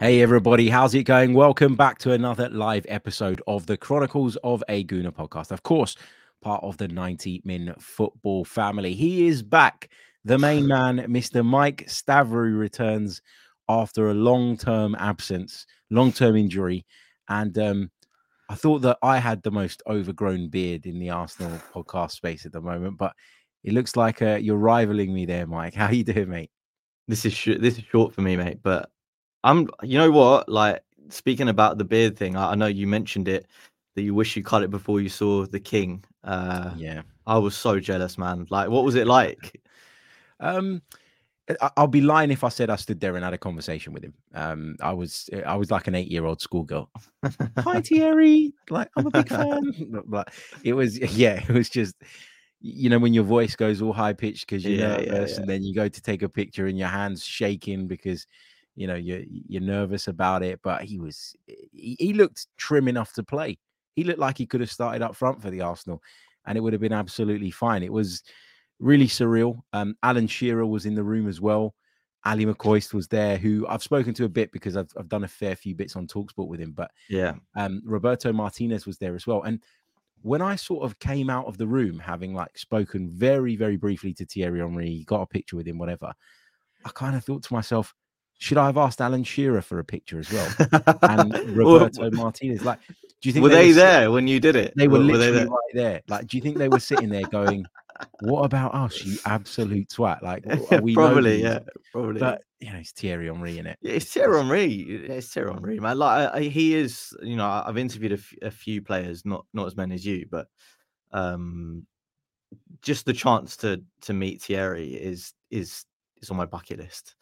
Hey everybody, how's it going? Welcome back to another live episode of the Chronicles of a Gooner podcast. Of course, part of the 90 Min football family. He is back. The main man, Mr. Mike Stavrou, returns after a long-term absence, long-term injury, and um, I thought that I had the most overgrown beard in the Arsenal podcast space at the moment, but it looks like uh, you're rivaling me there, Mike. How you doing, mate? This is sh- this is short for me, mate, but I'm. You know what? Like speaking about the beard thing, I, I know you mentioned it that you wish you cut it before you saw the king. Uh, yeah, I was so jealous, man. Like, what was it like? Um, I'll be lying if I said I stood there and had a conversation with him. Um, I was I was like an eight year old schoolgirl. Hi Thierry, like I'm a big fan. but it was yeah, it was just you know when your voice goes all high pitched because you're yeah, nervous, yeah, yeah. and then you go to take a picture and your hands shaking because you know you're you're nervous about it but he was he, he, looked trim enough to play. He looked like he could have started up front for the arsenal and it would have been absolutely fine. It was really surreal. Um alan shearer was in the room as well. Ally McCoist was there who i've spoken to a bit because i've, I've done a fair few bits on talksport with him but yeah. um roberto martinez was there as well and when I sort of came out of the room, having like spoken very, very briefly to Thierry Henry, got a picture with him, whatever, I kind of thought to myself, should I have asked Alan Shearer for a picture as well? and Roberto Martinez. Like, do you think were they, they were there sitting, when you did it? They were, were literally they there? right there. Like, do you think they were sitting there going, "What about us, you absolute twat"? Like, we probably, yeah, probably. But you know, it's Thierry Henry in it. It's Thierry Henry. It's Thierry Henry, man. Like, I, he is. You know, I've interviewed a, f- a few players, not not as many as you, but um, just the chance to to meet Thierry is is is on my bucket list.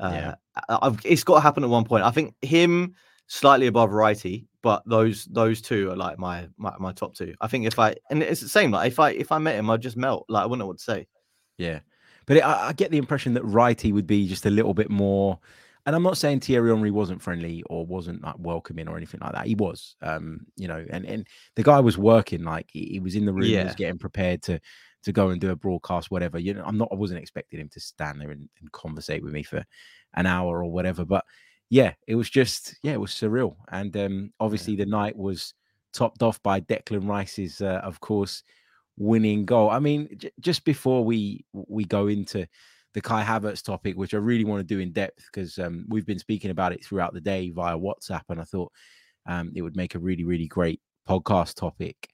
Uh, yeah. I've, it's got to happen at one point. I think him slightly above Wrighty, but those those two are like my, my my top two. I think if I and it's the same. Like if I if I met him, I'd just melt. Like I wouldn't know what to say. Yeah, but it, I, I, get the impression that Wrighty would be just a little bit more. And I'm not saying Thierry Henry wasn't friendly or wasn't like welcoming or anything like that. He was, um, you know, and and the guy was working like he, he was in the room, yeah. he was getting prepared to to go and do a broadcast, whatever. You know, I'm not, I wasn't expecting him to stand there and, and conversate with me for an hour or whatever. But yeah, it was just, yeah, it was surreal. And um, obviously, the night was topped off by Declan Rice's, uh, of course, winning goal. I mean, j- just before we we go into the Kai Havertz topic, which I really want to do in depth because um, we've been speaking about it throughout the day via WhatsApp, and I thought um, it would make a really, really great podcast topic.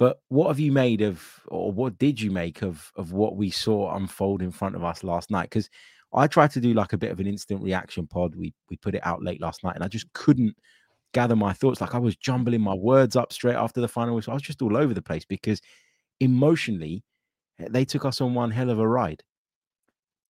But what have you made of, or what did you make of, of what we saw unfold in front of us last night? Because I tried to do like a bit of an instant reaction pod. We we put it out late last night, and I just couldn't gather my thoughts. Like I was jumbling my words up straight after the final whistle. I was just all over the place because emotionally, eh, they took us on one hell of a ride.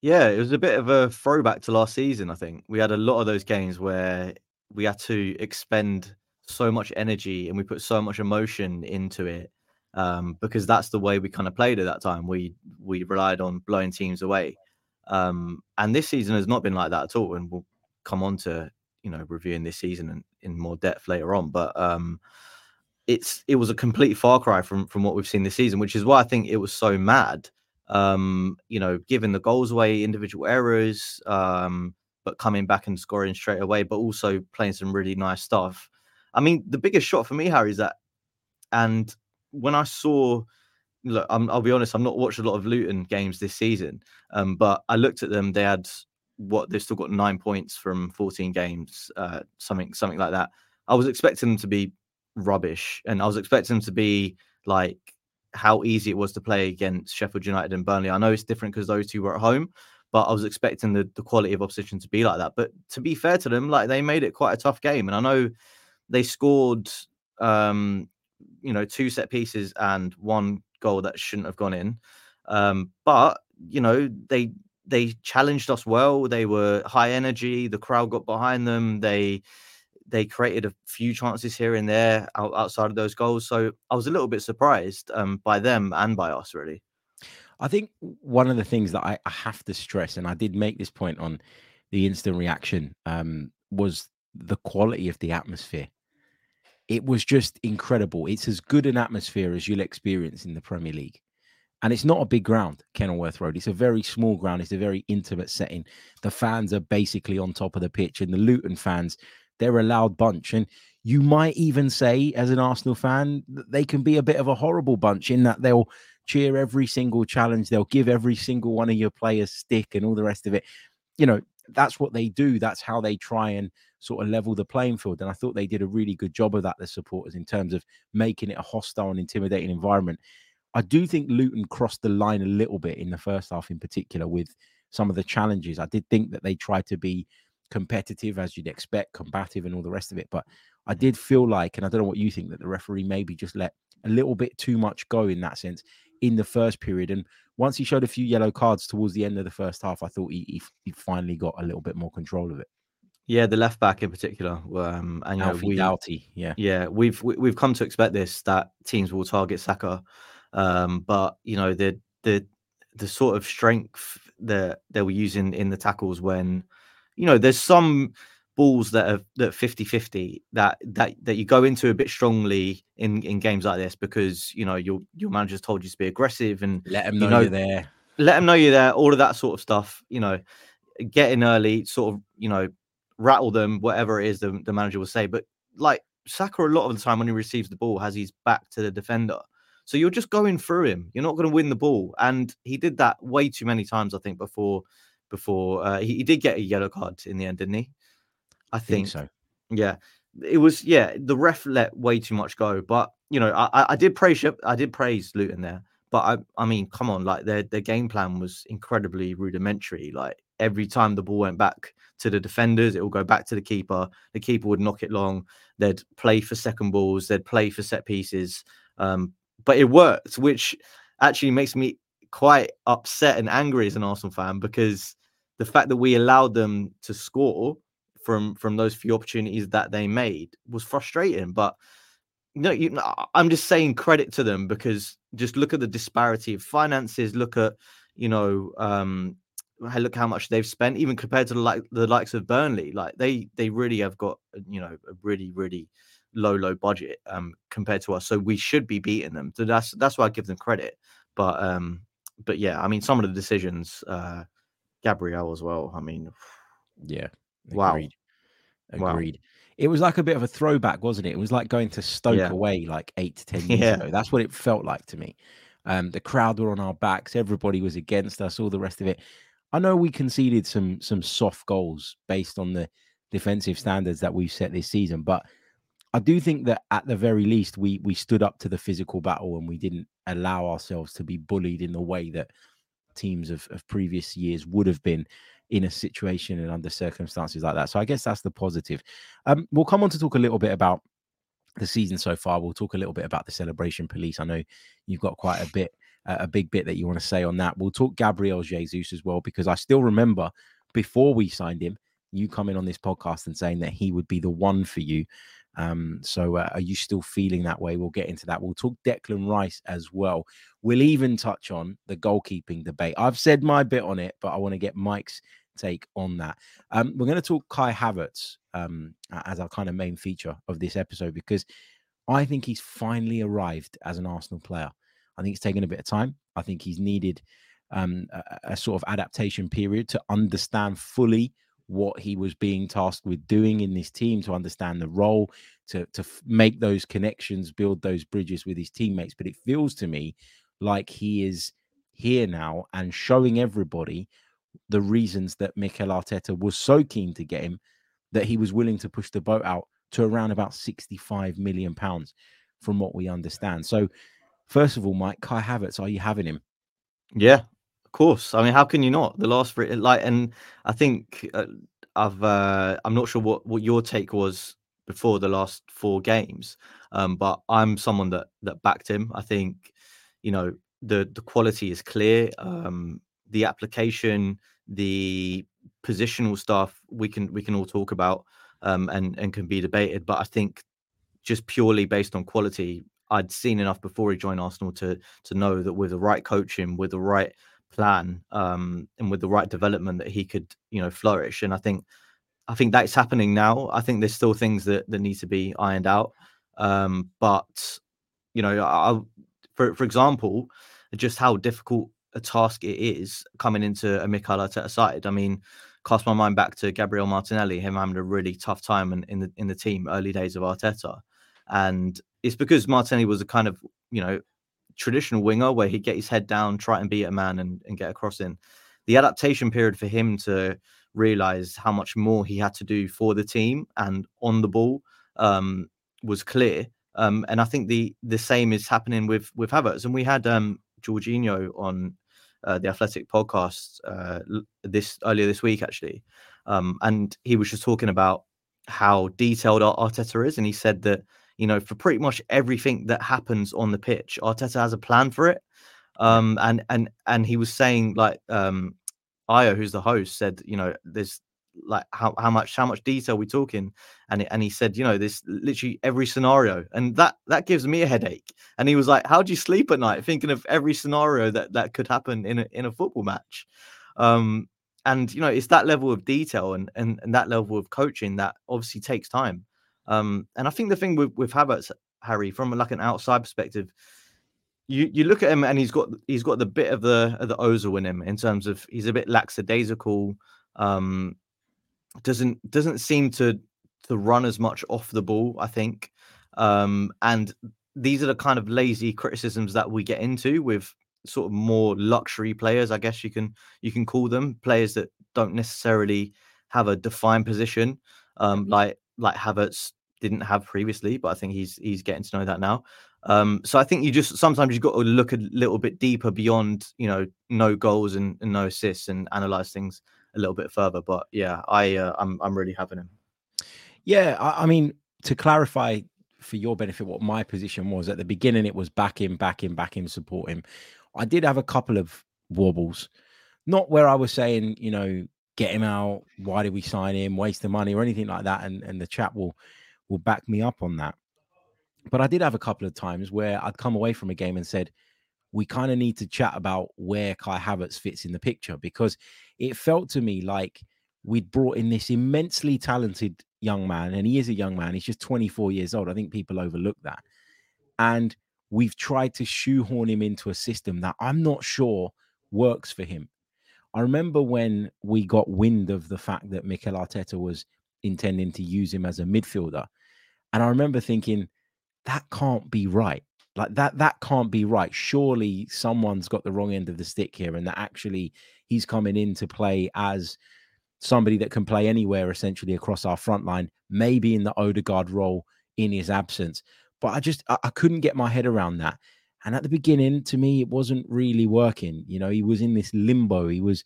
Yeah, it was a bit of a throwback to last season. I think we had a lot of those games where we had to expend so much energy and we put so much emotion into it um, because that's the way we kind of played at that time. We we relied on blowing teams away, um, and this season has not been like that at all. And we'll come on to you know reviewing this season in, in more depth later on. But um, it's it was a complete far cry from from what we've seen this season, which is why I think it was so mad. Um, you know, giving the goals away, individual errors, um, but coming back and scoring straight away, but also playing some really nice stuff. I mean, the biggest shot for me, Harry, is that, and when I saw, look, i will be honest, I've not watched a lot of Luton games this season, um, but I looked at them. They had what they've still got nine points from 14 games, uh, something something like that. I was expecting them to be rubbish, and I was expecting them to be like how easy it was to play against Sheffield United and Burnley. I know it's different because those two were at home, but I was expecting the, the quality of opposition to be like that. But to be fair to them, like they made it quite a tough game, and I know they scored um, you know, two set pieces and one goal that shouldn't have gone in. Um, but you know, they they challenged us well. They were high energy. The crowd got behind them. They they created a few chances here and there outside of those goals. So I was a little bit surprised um, by them and by us, really. I think one of the things that I, I, have to stress, and I did make this point on the instant reaction, um, was the quality of the atmosphere it was just incredible. It's as good an atmosphere as you'll experience in the Premier League. And it's not a big ground, Kenilworth Road. It's a very small ground. It's a very intimate setting. The fans are basically on top of the pitch, and the Luton fans, they're a loud bunch. And you might even say, as an Arsenal fan, that they can be a bit of a horrible bunch in that they'll cheer every single challenge, they'll give every single one of your players stick and all the rest of it. You know, that's what they do. That's how they try and sort of level the playing field. And I thought they did a really good job of that, the supporters, in terms of making it a hostile and intimidating environment. I do think Luton crossed the line a little bit in the first half, in particular, with some of the challenges. I did think that they tried to be competitive, as you'd expect, combative, and all the rest of it. But I did feel like, and I don't know what you think, that the referee maybe just let a little bit too much go in that sense in the first period. And once he showed a few yellow cards towards the end of the first half, I thought he, he, he finally got a little bit more control of it. Yeah, the left back in particular, um, and you know, we, Doughty, yeah, yeah, we've we, we've come to expect this that teams will target Saka, um, but you know the the the sort of strength that they were using in the tackles when, you know, there's some balls that are that 50-50 that that that you go into a bit strongly in in games like this because you know your your manager's told you to be aggressive and let them know, you know you're there. let them know you're there all of that sort of stuff you know get in early sort of you know rattle them whatever it is the, the manager will say. But like Saka a lot of the time when he receives the ball has his back to the defender. So you're just going through him. You're not going to win the ball. And he did that way too many times I think before before uh, he, he did get a yellow card in the end didn't he I think, so. Yeah, it was. Yeah, the ref let way too much go. But you know, I, I did praise I did praise Luton there. But I, I mean, come on, like their their game plan was incredibly rudimentary. Like every time the ball went back to the defenders, it will go back to the keeper. The keeper would knock it long. They'd play for second balls. They'd play for set pieces. Um, but it worked, which actually makes me quite upset and angry as an Arsenal fan because the fact that we allowed them to score from from those few opportunities that they made was frustrating. But no, you, I'm just saying credit to them because just look at the disparity of finances. Look at you know, um, look how much they've spent, even compared to the like the likes of Burnley. Like they they really have got you know a really really low low budget um compared to us. So we should be beating them. So that's that's why I give them credit. But um, but yeah, I mean some of the decisions, uh, Gabriel as well. I mean, yeah, wow. agreed. Agreed. Wow. It was like a bit of a throwback, wasn't it? It was like going to Stoke Yeah. away like eight to ten years Yeah. ago. That's what it felt like to me. Um, the crowd were on our backs, everybody was against us, all the rest of it. I know we conceded some some soft goals based on the defensive standards that we've set this season, but I do think that at the very least we we stood up to the physical battle and we didn't allow ourselves to be bullied in the way that teams of, of previous years would have been in a situation and under circumstances like that. So I guess that's the positive. Um, we'll come on to talk a little bit about the season so far. We'll talk a little bit about the celebration police. I know you've got quite a bit, uh, a big bit that you want to say on that. We'll talk Gabriel Jesus as well because I still remember before we signed him, you coming on this podcast and saying that he would be the one for you. Um, so uh, are you still feeling that way? We'll get into that. We'll talk Declan Rice as well. We'll even touch on the goalkeeping debate. I've said my bit on it, but I want to get Mike's take on that. Um, we're going to talk Kai Havertz um, as our kind of main feature of this episode because I think he's finally arrived as an Arsenal player. I think it's taken a bit of time. I think he's needed um, a, a sort of adaptation period to understand fully what he was being tasked with doing in this team, to understand the role, to to make those connections, build those bridges with his teammates. But it feels to me like he is here now and showing everybody the reasons that Mikel Arteta was so keen to get him that he was willing to push the boat out to around about 65 million pounds from what we understand. So first of all, Mike, Kai Havertz, are you having him? Yeah, of course. I mean, how can you not? The last like, and I think uh, I've, uh, I'm not sure what what your take was before the last four games, um, but I'm someone that that backed him. I think, you know, the the quality is clear. Um, the application, the positional stuff, we can we can all talk about um, and and can be debated. But I think just purely based on quality, I'd seen enough before he joined Arsenal to to know that with the right coaching, with the right plan, um, and with the right development, that he could you know flourish. And I think I think that's happening now. I think there's still things that that need to be ironed out. Um, but you know, I, for for example, just how difficult a task it is coming into a Mikel Arteta side. I mean, cast my mind back to Gabriel Martinelli, him having a really tough time in, in the in the team early days of Arteta, and it's because Martinelli was a kind of you know traditional winger where he'd get his head down, try and beat a man, and, and get a cross in. The adaptation period for him to realize how much more he had to do for the team and on the ball um, was clear. Um, and I think the the same is happening with with Havertz. And we had um, Jorginho on uh, the Athletic podcast uh, this earlier this week actually, um, and he was just talking about how detailed Arteta is, and he said that you know for pretty much everything that happens on the pitch, Arteta has a plan for it. Um, and and and he was saying like um, Ayo, who's the host, said you know there's like how, how much how much detail we talking? And and he said you know this literally every scenario. And that that gives me a headache. And he was like how do you sleep at night thinking of every scenario that that could happen in a in a football match? Um and you know it's that level of detail and and, and that level of coaching that obviously takes time. Um and i think the thing with with Havertz Harry from like an outside perspective you you look at him and he's got he's got the bit of the of the Ozil in him in terms of he's a bit lackadaisical um doesn't doesn't seem to to run as much off the ball. I think, um, and these are the kind of lazy criticisms that we get into with sort of more luxury players. I guess you can you can call them players that don't necessarily have a defined position, um, like like Havertz didn't have previously, but I think he's he's getting to know that now. Um, so I think you just sometimes you've got to look a little bit deeper beyond you know no goals and, and no assists and analyze things a little bit further. But yeah, I uh, I'm I'm really having him. Yeah, I, I, mean to clarify for your benefit what my position was at the beginning, it was back in, back in, back in, support him. I did have a couple of wobbles, not where I was saying you know get him out. Why did we sign him? Waste the money or anything like that. And and the chat will will back me up on that. But I did have a couple of times where I'd come away from a game and said, we kind of need to chat about where Kai Havertz fits in the picture because it felt to me like we'd brought in this immensely talented young man, and he is a young man. He's just 24 years old. I think people overlook that. And we've tried to shoehorn him into a system that I'm not sure works for him. I remember when we got wind of the fact that Mikel Arteta was intending to use him as a midfielder. And I remember thinking, that can't be right. Like that, that can't be right. Surely someone's got the wrong end of the stick here, and that actually he's coming in to play as somebody that can play anywhere essentially across our front line, maybe in the Odegaard role in his absence. But I just I, I couldn't get my head around that. And at the beginning, to me, it wasn't really working. You know, he was in this limbo. He was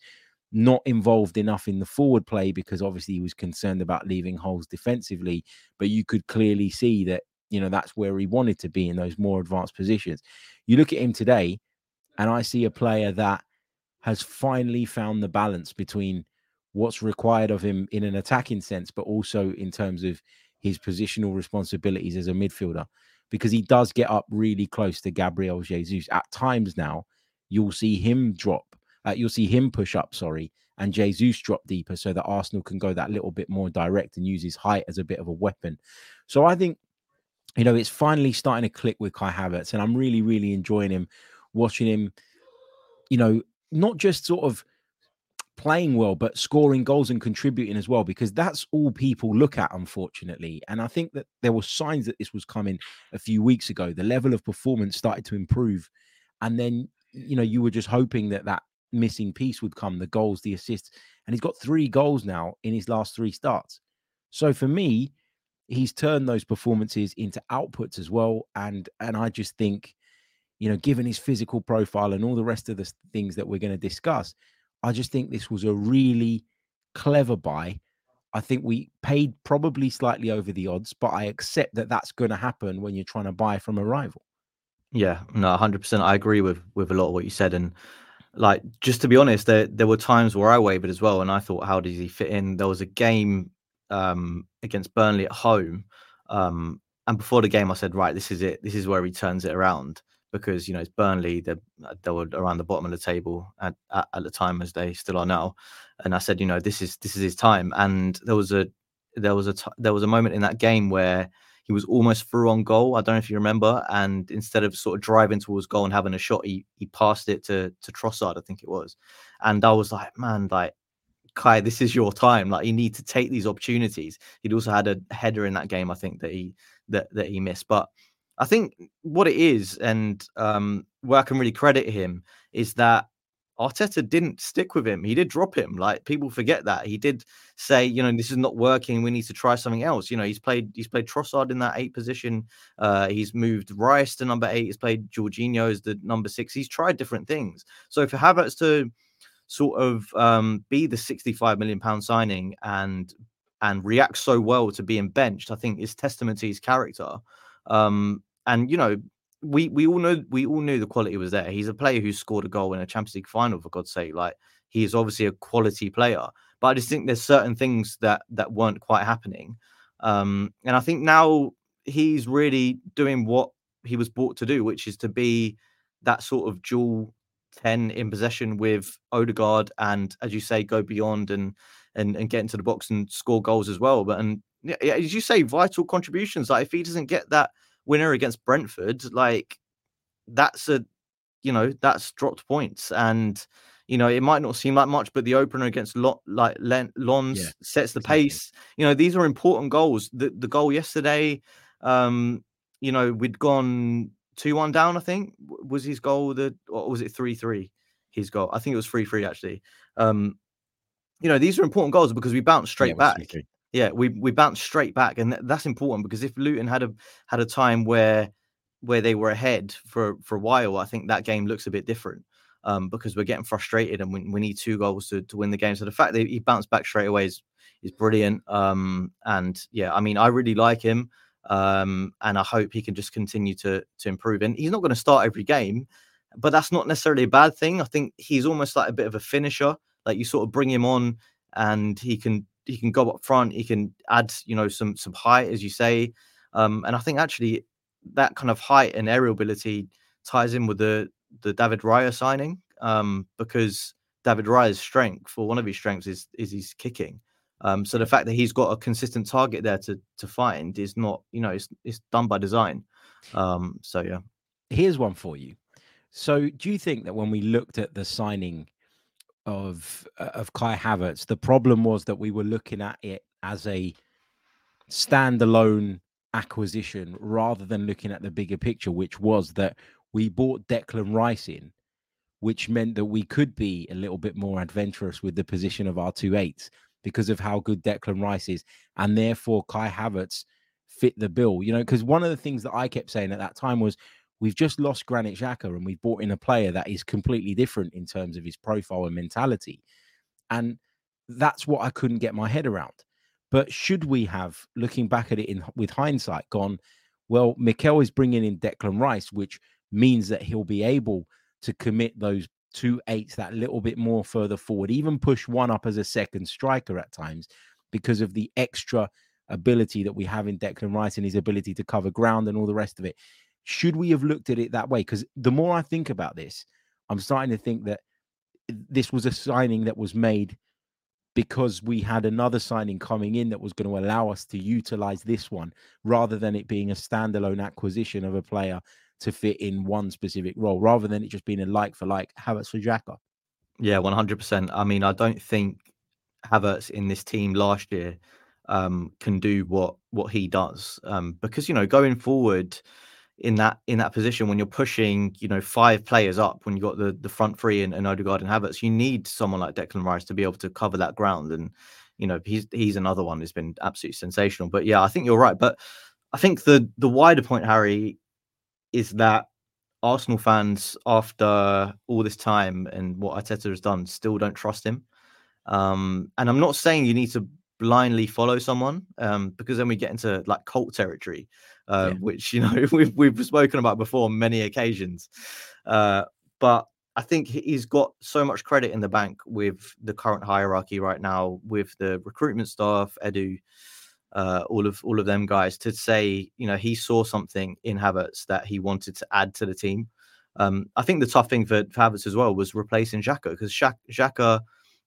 not involved enough in the forward play because obviously he was concerned about leaving holes defensively. But you could clearly see that you know that's where he wanted to be in those more advanced positions. You look at him today, and I see a player that has finally found the balance between what's required of him in an attacking sense, but also in terms of his positional responsibilities as a midfielder, because he does get up really close to Gabriel Jesus. At times now, you'll see him drop, uh, you'll see him push up, sorry, and Jesus drop deeper so that Arsenal can go that little bit more direct and use his height as a bit of a weapon. So I think you know, it's finally starting to click with Kai Havertz, and I'm really, really enjoying him, watching him, you know, not just sort of playing well, but scoring goals and contributing as well, because that's all people look at, unfortunately. And I think that there were signs that this was coming a few weeks ago. The level of performance started to improve, and then you know you were just hoping that that missing piece would come, the goals, the assists, and he's got three goals now in his last three starts. So for me, he's turned those performances into outputs as well. And and I just think, you know, given his physical profile and all the rest of the things that we're going to discuss, I just think this was a really clever buy. I think we paid probably slightly over the odds, but I accept that that's going to happen when you're trying to buy from a rival. Yeah, no, hundred percent. I agree with with a lot of what you said, and like just to be honest, there there were times where I wavered as well, and I thought, how does he fit in? There was a game um, against Burnley at home. Um, and before the game, I said, right, this is it. This is where he turns it around because you know it's Burnley. They they were around the bottom of the table at, at, at, the time as they still are now. And I said, you know, this is this is his time. And there was a there was a t- there was a moment in that game where he was almost through on goal. I don't know if you remember. And instead of sort of driving towards goal and having a shot, he he passed it to to Trossard, I think it was. And I was like, man, like Kai, this is your time. Like you need to take these opportunities. He'd also had a header in that game, I think that he that that he missed. But I think what it is, and um, where I can really credit him, is that Arteta didn't stick with him. He did drop him. Like people forget that he did say, you know, this is not working. We need to try something else. You know, he's played he's played Trossard in that eight position. Uh, he's moved Rice to number eight. He's played Jorginho as the number six. He's tried different things. So for Havertz to sort of um, be the 65 million pound signing and and react so well to being benched, I think is testament to his character. Um, and you know, we we all know we all knew the quality was there. He's a player who scored a goal in a Champions League final, for God's sake. Like he is obviously a quality player. But I just think there's certain things that that weren't quite happening. Um, and I think now he's really doing what he was brought to do, which is to be that sort of dual 10 in possession with Odegaard and as you say, go beyond and and and get into the box and score goals as well. But and yeah, as you say, vital contributions. Like if he doesn't get that winner against Brentford, like that's a you know that's dropped points and you know it might not seem like much but the opener against Lot like Lens yeah, sets the exactly. pace you know these are important goals the the goal yesterday um you know we'd gone 2-1 down I think was his goal the or was it 3-3 his goal I think it was 3-3 actually um you know these are important goals because we bounced straight yeah, back yeah, we we bounced straight back, and that's important because if Luton had a had a time where where they were ahead for for a while, I think that game looks a bit different um, because we're getting frustrated and we, we need two goals to, to win the game. So the fact that he bounced back straight away is is brilliant. Um, and yeah, I mean, I really like him, um, and I hope he can just continue to to improve. And he's not going to start every game, but that's not necessarily a bad thing. I think he's almost like a bit of a finisher. Like you sort of bring him on, and he can he can go up front. He can add, you know, some some height, as you say. Um, and I think actually that kind of height and aerial ability ties in with the the David Raya signing um, because David Raya's strength, or one of his strengths, is is his kicking. Um, so the fact that he's got a consistent target there to to find is not, you know, it's it's done by design. Um, so yeah. Here's one for you. So do you think that when we looked at the signing of uh, of Kai Havertz. The problem was that we were looking at it as a standalone acquisition rather than looking at the bigger picture, which was that we bought Declan Rice in, which meant that we could be a little bit more adventurous with the position of our two eights because of how good Declan Rice is, and therefore Kai Havertz fit the bill. You know, because one of the things that I kept saying at that time was We've just lost Granit Xhaka and we've brought in a player that is completely different in terms of his profile and mentality. And that's what I couldn't get my head around. But should we have, looking back at it in with hindsight, gone, well, Mikel is bringing in Declan Rice, which means that he'll be able to commit those two eights that little bit more further forward, even push one up as a second striker at times because of the extra ability that we have in Declan Rice and his ability to cover ground and all the rest of it. Should we have looked at it that way? Because the more I think about this, I'm starting to think that this was a signing that was made because we had another signing coming in that was going to allow us to utilize this one rather than it being a standalone acquisition of a player to fit in one specific role, rather than it just being a like for like Havertz for Xhaka. Yeah, 100%. I mean, I don't think Havertz in this team last year um, can do what what he does um, because you know going forward in that in that position when you're pushing, you know, five players up when you've got the the front three and, and Odegaard and Havertz, you need someone like Declan Rice to be able to cover that ground. And you know, he's he's another one who's been absolutely sensational. But yeah, I think you're right. But I think the the wider point, Harry, is that Arsenal fans, after all this time and what Arteta has done, still don't trust him. Um, and I'm not saying you need to blindly follow someone um, because then we get into like cult territory uh, yeah. which you know we've we've spoken about before on many occasions. Uh, but I think he's got so much credit in the bank with the current hierarchy right now, with the recruitment staff, Edu, uh, all of all of them guys, to say you know he saw something in Havertz that he wanted to add to the team. Um, I think the tough thing for, for Havertz as well was replacing Xhaka because Xhaka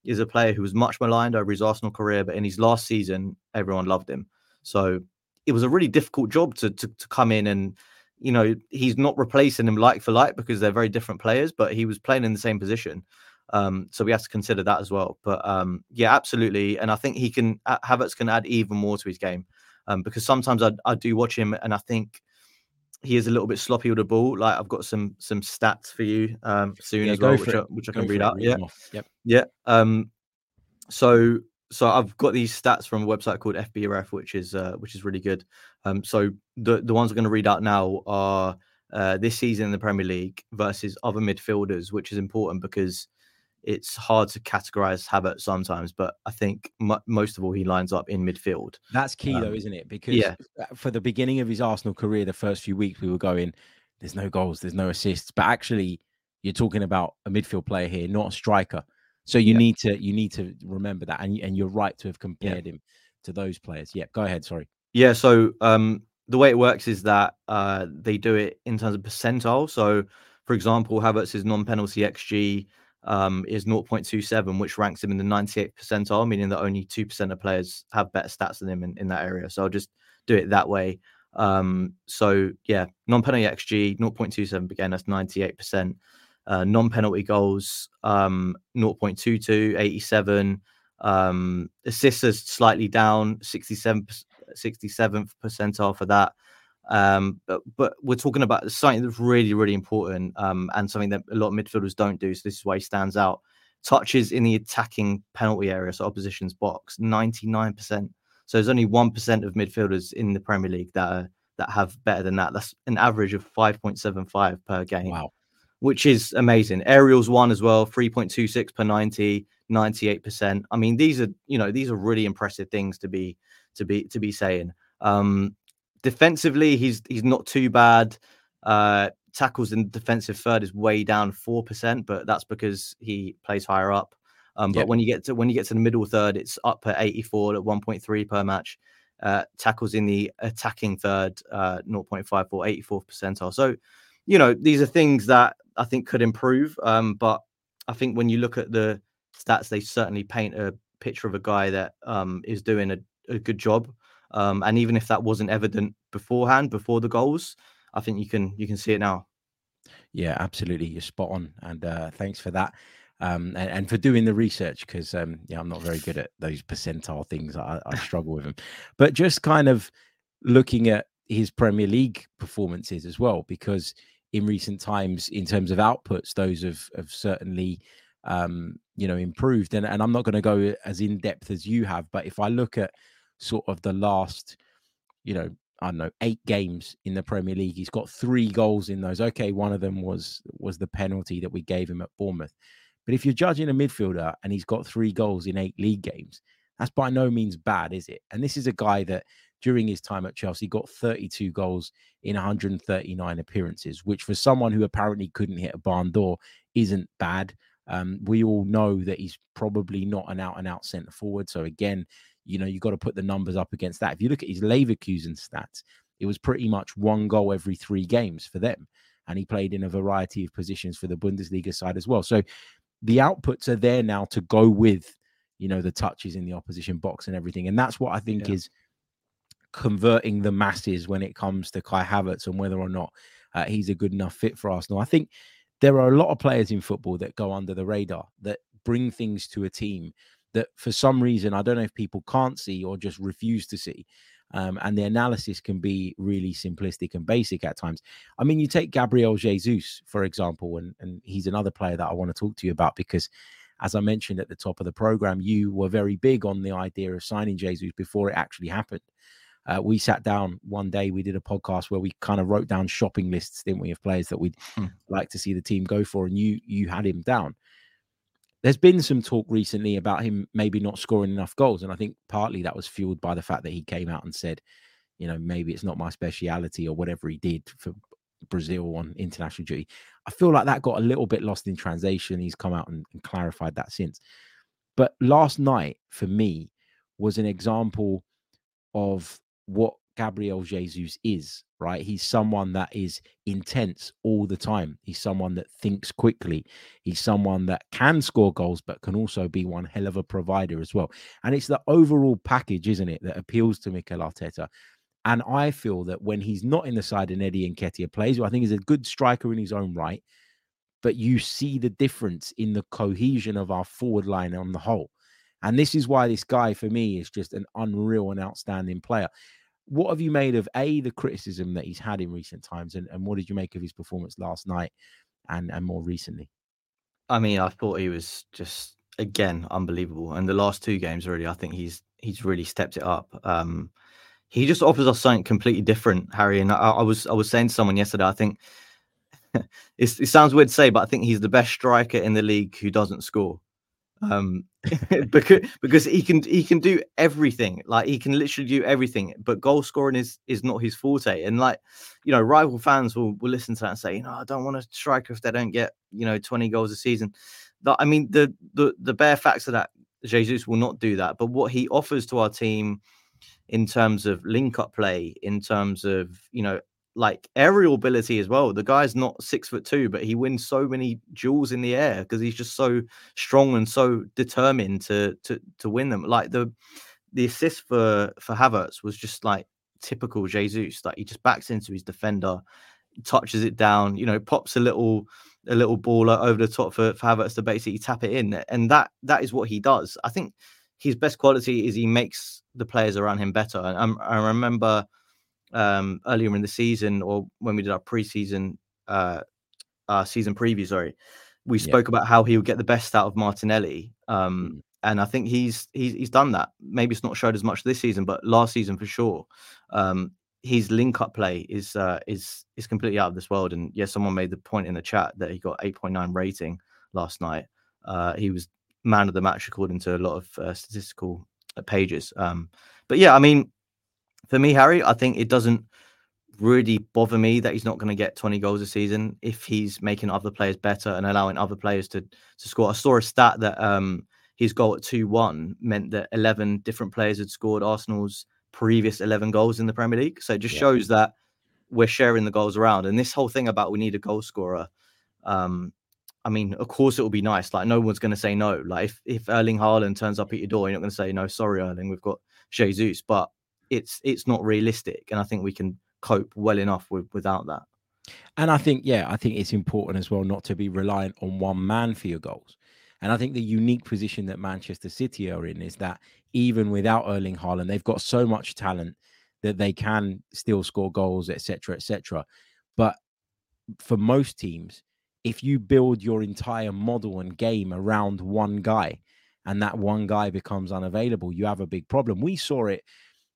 is a player who was much maligned over his Arsenal career, but in his last season, everyone loved him. So it was a really difficult job to, to to come in and you know he's not replacing him like for like because they're very different players, but he was playing in the same position. Um, so we have to consider that as well. But um, yeah, absolutely. And I think he can Havertz can add even more to his game um, because sometimes I, I do watch him and I think he is a little bit sloppy with the ball. Like I've got some some stats for you um, soon yeah, as well, which I, which I, can read out. Yeah, yep. yeah. Um, so so I've got these stats from a website called FBref, which is uh, which is really good. Um, so the the ones I'm going to read out now are uh, this season in the Premier League versus other midfielders, which is important because it's hard to categorize Havertz sometimes, but I think m- most of all he lines up in midfield. That's key um, though, isn't it? Because yeah. for the beginning of his Arsenal career, the first few weeks we were going, there's no goals, there's no assists, but actually you're talking about a midfield player here, not a striker. So you yeah. need to you need to remember that, and and you're right to have compared yeah. him to those players. Yeah, go ahead. Sorry. Yeah. So um, the way it works is that uh, they do it in terms of percentile. So, for example, Havertz's non-penalty xG um, is 0.27, which ranks him in the 98th percentile, meaning that only 2% of players have better stats than him in, in that area. So I'll just do it that way. Um, so yeah, non-penalty XG 0.27 again, that's 98%. Uh, non-penalty goals um, 0.22, 87. Um, assists are slightly down, 67 67th percentile for that. Um, but but we're talking about something that's really really important um, and something that a lot of midfielders don't do. So this is why he stands out. Touches in the attacking penalty area, so opposition's box, ninety nine percent. So there's only one percent of midfielders in the Premier League that are, that have better than that. That's an average of five point seven five per game. Wow, which is amazing. Aerials one as well, three point two six per 90, 98 percent. I mean, these are you know these are really impressive things to be to be to be saying. Um, defensively, he's he's not too bad. Uh, tackles in defensive third is way down four percent, but that's because he plays higher up. Um, but yep. when you get to when you get to the middle third, it's up at 84 at 1.3 per match. Uh, tackles in the attacking third, uh, 0.54, 84th percentile. So, you know, these are things that I think could improve. Um, but I think when you look at the stats, they certainly paint a picture of a guy that um, is doing a, a good job. Um, and even if that wasn't evident beforehand, before the goals, I think you can you can see it now. Yeah, absolutely. You're spot on, and uh, thanks for that. Um, and, and, for doing the research because um, yeah, I'm not very good at those percentile things. I, I struggle with them, but just kind of looking at his Premier League performances as well, because in recent times, in terms of outputs, those have have certainly um, you know improved. And and I'm not going to go as in depth as you have, but if I look at sort of the last, you know, I don't know, eight games in the Premier League. He's got three goals in those. Okay, one of them was was the penalty that we gave him at Bournemouth. But if you're judging a midfielder and he's got three goals in eight league games, that's by no means bad, is it? And this is a guy that during his time at Chelsea got 32 goals in 139 appearances, which for someone who apparently couldn't hit a barn door isn't bad. Um, we all know that he's probably not an out and out centre forward. So again, you know, you got to put the numbers up against that. If you look at his Leverkusen stats, it was pretty much one goal every three games for them. And he played in a variety of positions for the Bundesliga side as well. So the outputs are there now to go with, you know, the touches in the opposition box and everything. And that's what I think yeah. is converting the masses when it comes to Kai Havertz and whether or not uh, he's a good enough fit for Arsenal. I think there are a lot of players in football that go under the radar that bring things to a team that for some reason I don't know if people can't see or just refuse to see. Um, and the analysis can be really simplistic and basic at times. I mean, you take Gabriel Jesus, for example, and, and he's another player that I want to talk to you about because, as I mentioned at the top of the program, you were very big on the idea of signing Jesus before it actually happened. Uh, we sat down one day, we did a podcast where we kind of wrote down shopping lists, didn't we, of players that we'd hmm. like to see the team go for, and you you had him down there's been some talk recently about him maybe not scoring enough goals. And I think partly that was fueled by the fact that he came out and said, you know, maybe it's not my speciality or whatever he did for Brazil on international duty. I feel like that got a little bit lost in translation. He's come out and, and clarified that since. But last night, for me, was an example of what Gabriel Jesus is, right? He's someone that is intense all the time. He's someone that thinks quickly. He's someone that can score goals, but can also be one hell of a provider as well. And it's the overall package, isn't it, that appeals to Mikel Arteta. And I feel that when he's not in the side and Eddie Nketiah plays, who I think is a good striker in his own right, but you see the difference in the cohesion of our forward line on the whole. And this is why this guy, for me, is just an unreal and outstanding player. What have you made of A, the criticism that he's had in recent times, and, and what did you make of his performance last night and, and more recently? I mean, I thought he was just again unbelievable. And the last two games, really, I think he's he's really stepped it up. Um, he just offers us something completely different, Harry. And I, I was I was saying to someone yesterday, I think it sounds weird to say, but I think he's the best striker in the league who doesn't score. Um, because because he can he can do everything. Like he can literally do everything. But goal scoring is is not his forte. And like you know, rival fans will will listen to that and say, you know, I don't want a striker if they don't get you know twenty goals a season. That I mean, the the the bare facts of that, Jesus will not do that. But what he offers to our team in terms of link up play, in terms of you know like aerial ability as well. The guy's not six foot two, but he wins so many duels in the air because he's just so strong and so determined to to to win them. Like the the assist for for Havertz was just like typical Jesus. Like he just backs into his defender, touches it down, you know, pops a little a little baller over the top for, for Havertz to basically tap it in, and that that is what he does. I think his best quality is he makes the players around him better. I, I remember um, earlier in the season or when we did our preseason uh, uh, season preview, sorry, we spoke yeah. about how he would get the best out of Martinelli. Um, mm. And I think he's, he's he's done that. Maybe it's not showed as much this season, but last season for sure. Um, his link up play is uh, is is completely out of this world. And yes, someone made the point in the chat that he got 8.9 rating last night. Uh, he was man of the match according to a lot of uh, statistical uh, pages. Um, but yeah, I mean, for me, Harry, I think it doesn't really bother me that he's not going to get 20 goals a season if he's making other players better and allowing other players to to score. I saw a stat that um, his goal at 2-1 meant that 11 different players had scored Arsenal's previous 11 goals in the Premier League. So it just yeah. shows that we're sharing the goals around. And this whole thing about we need a goal scorer, um, I mean, of course it will be nice. Like no one's going to say no. Like if, if Erling Haaland turns up at your door, you're not going to say no. Sorry, Erling, we've got Jesus. But it's it's not realistic, and I think we can cope well enough with without that. And I think, yeah, I think it's important as well not to be reliant on one man for your goals. And I think the unique position that Manchester City are in is that even without Erling Haaland, they've got so much talent that they can still score goals, etc., etc. But for most teams, if you build your entire model and game around one guy, and that one guy becomes unavailable, you have a big problem. We saw it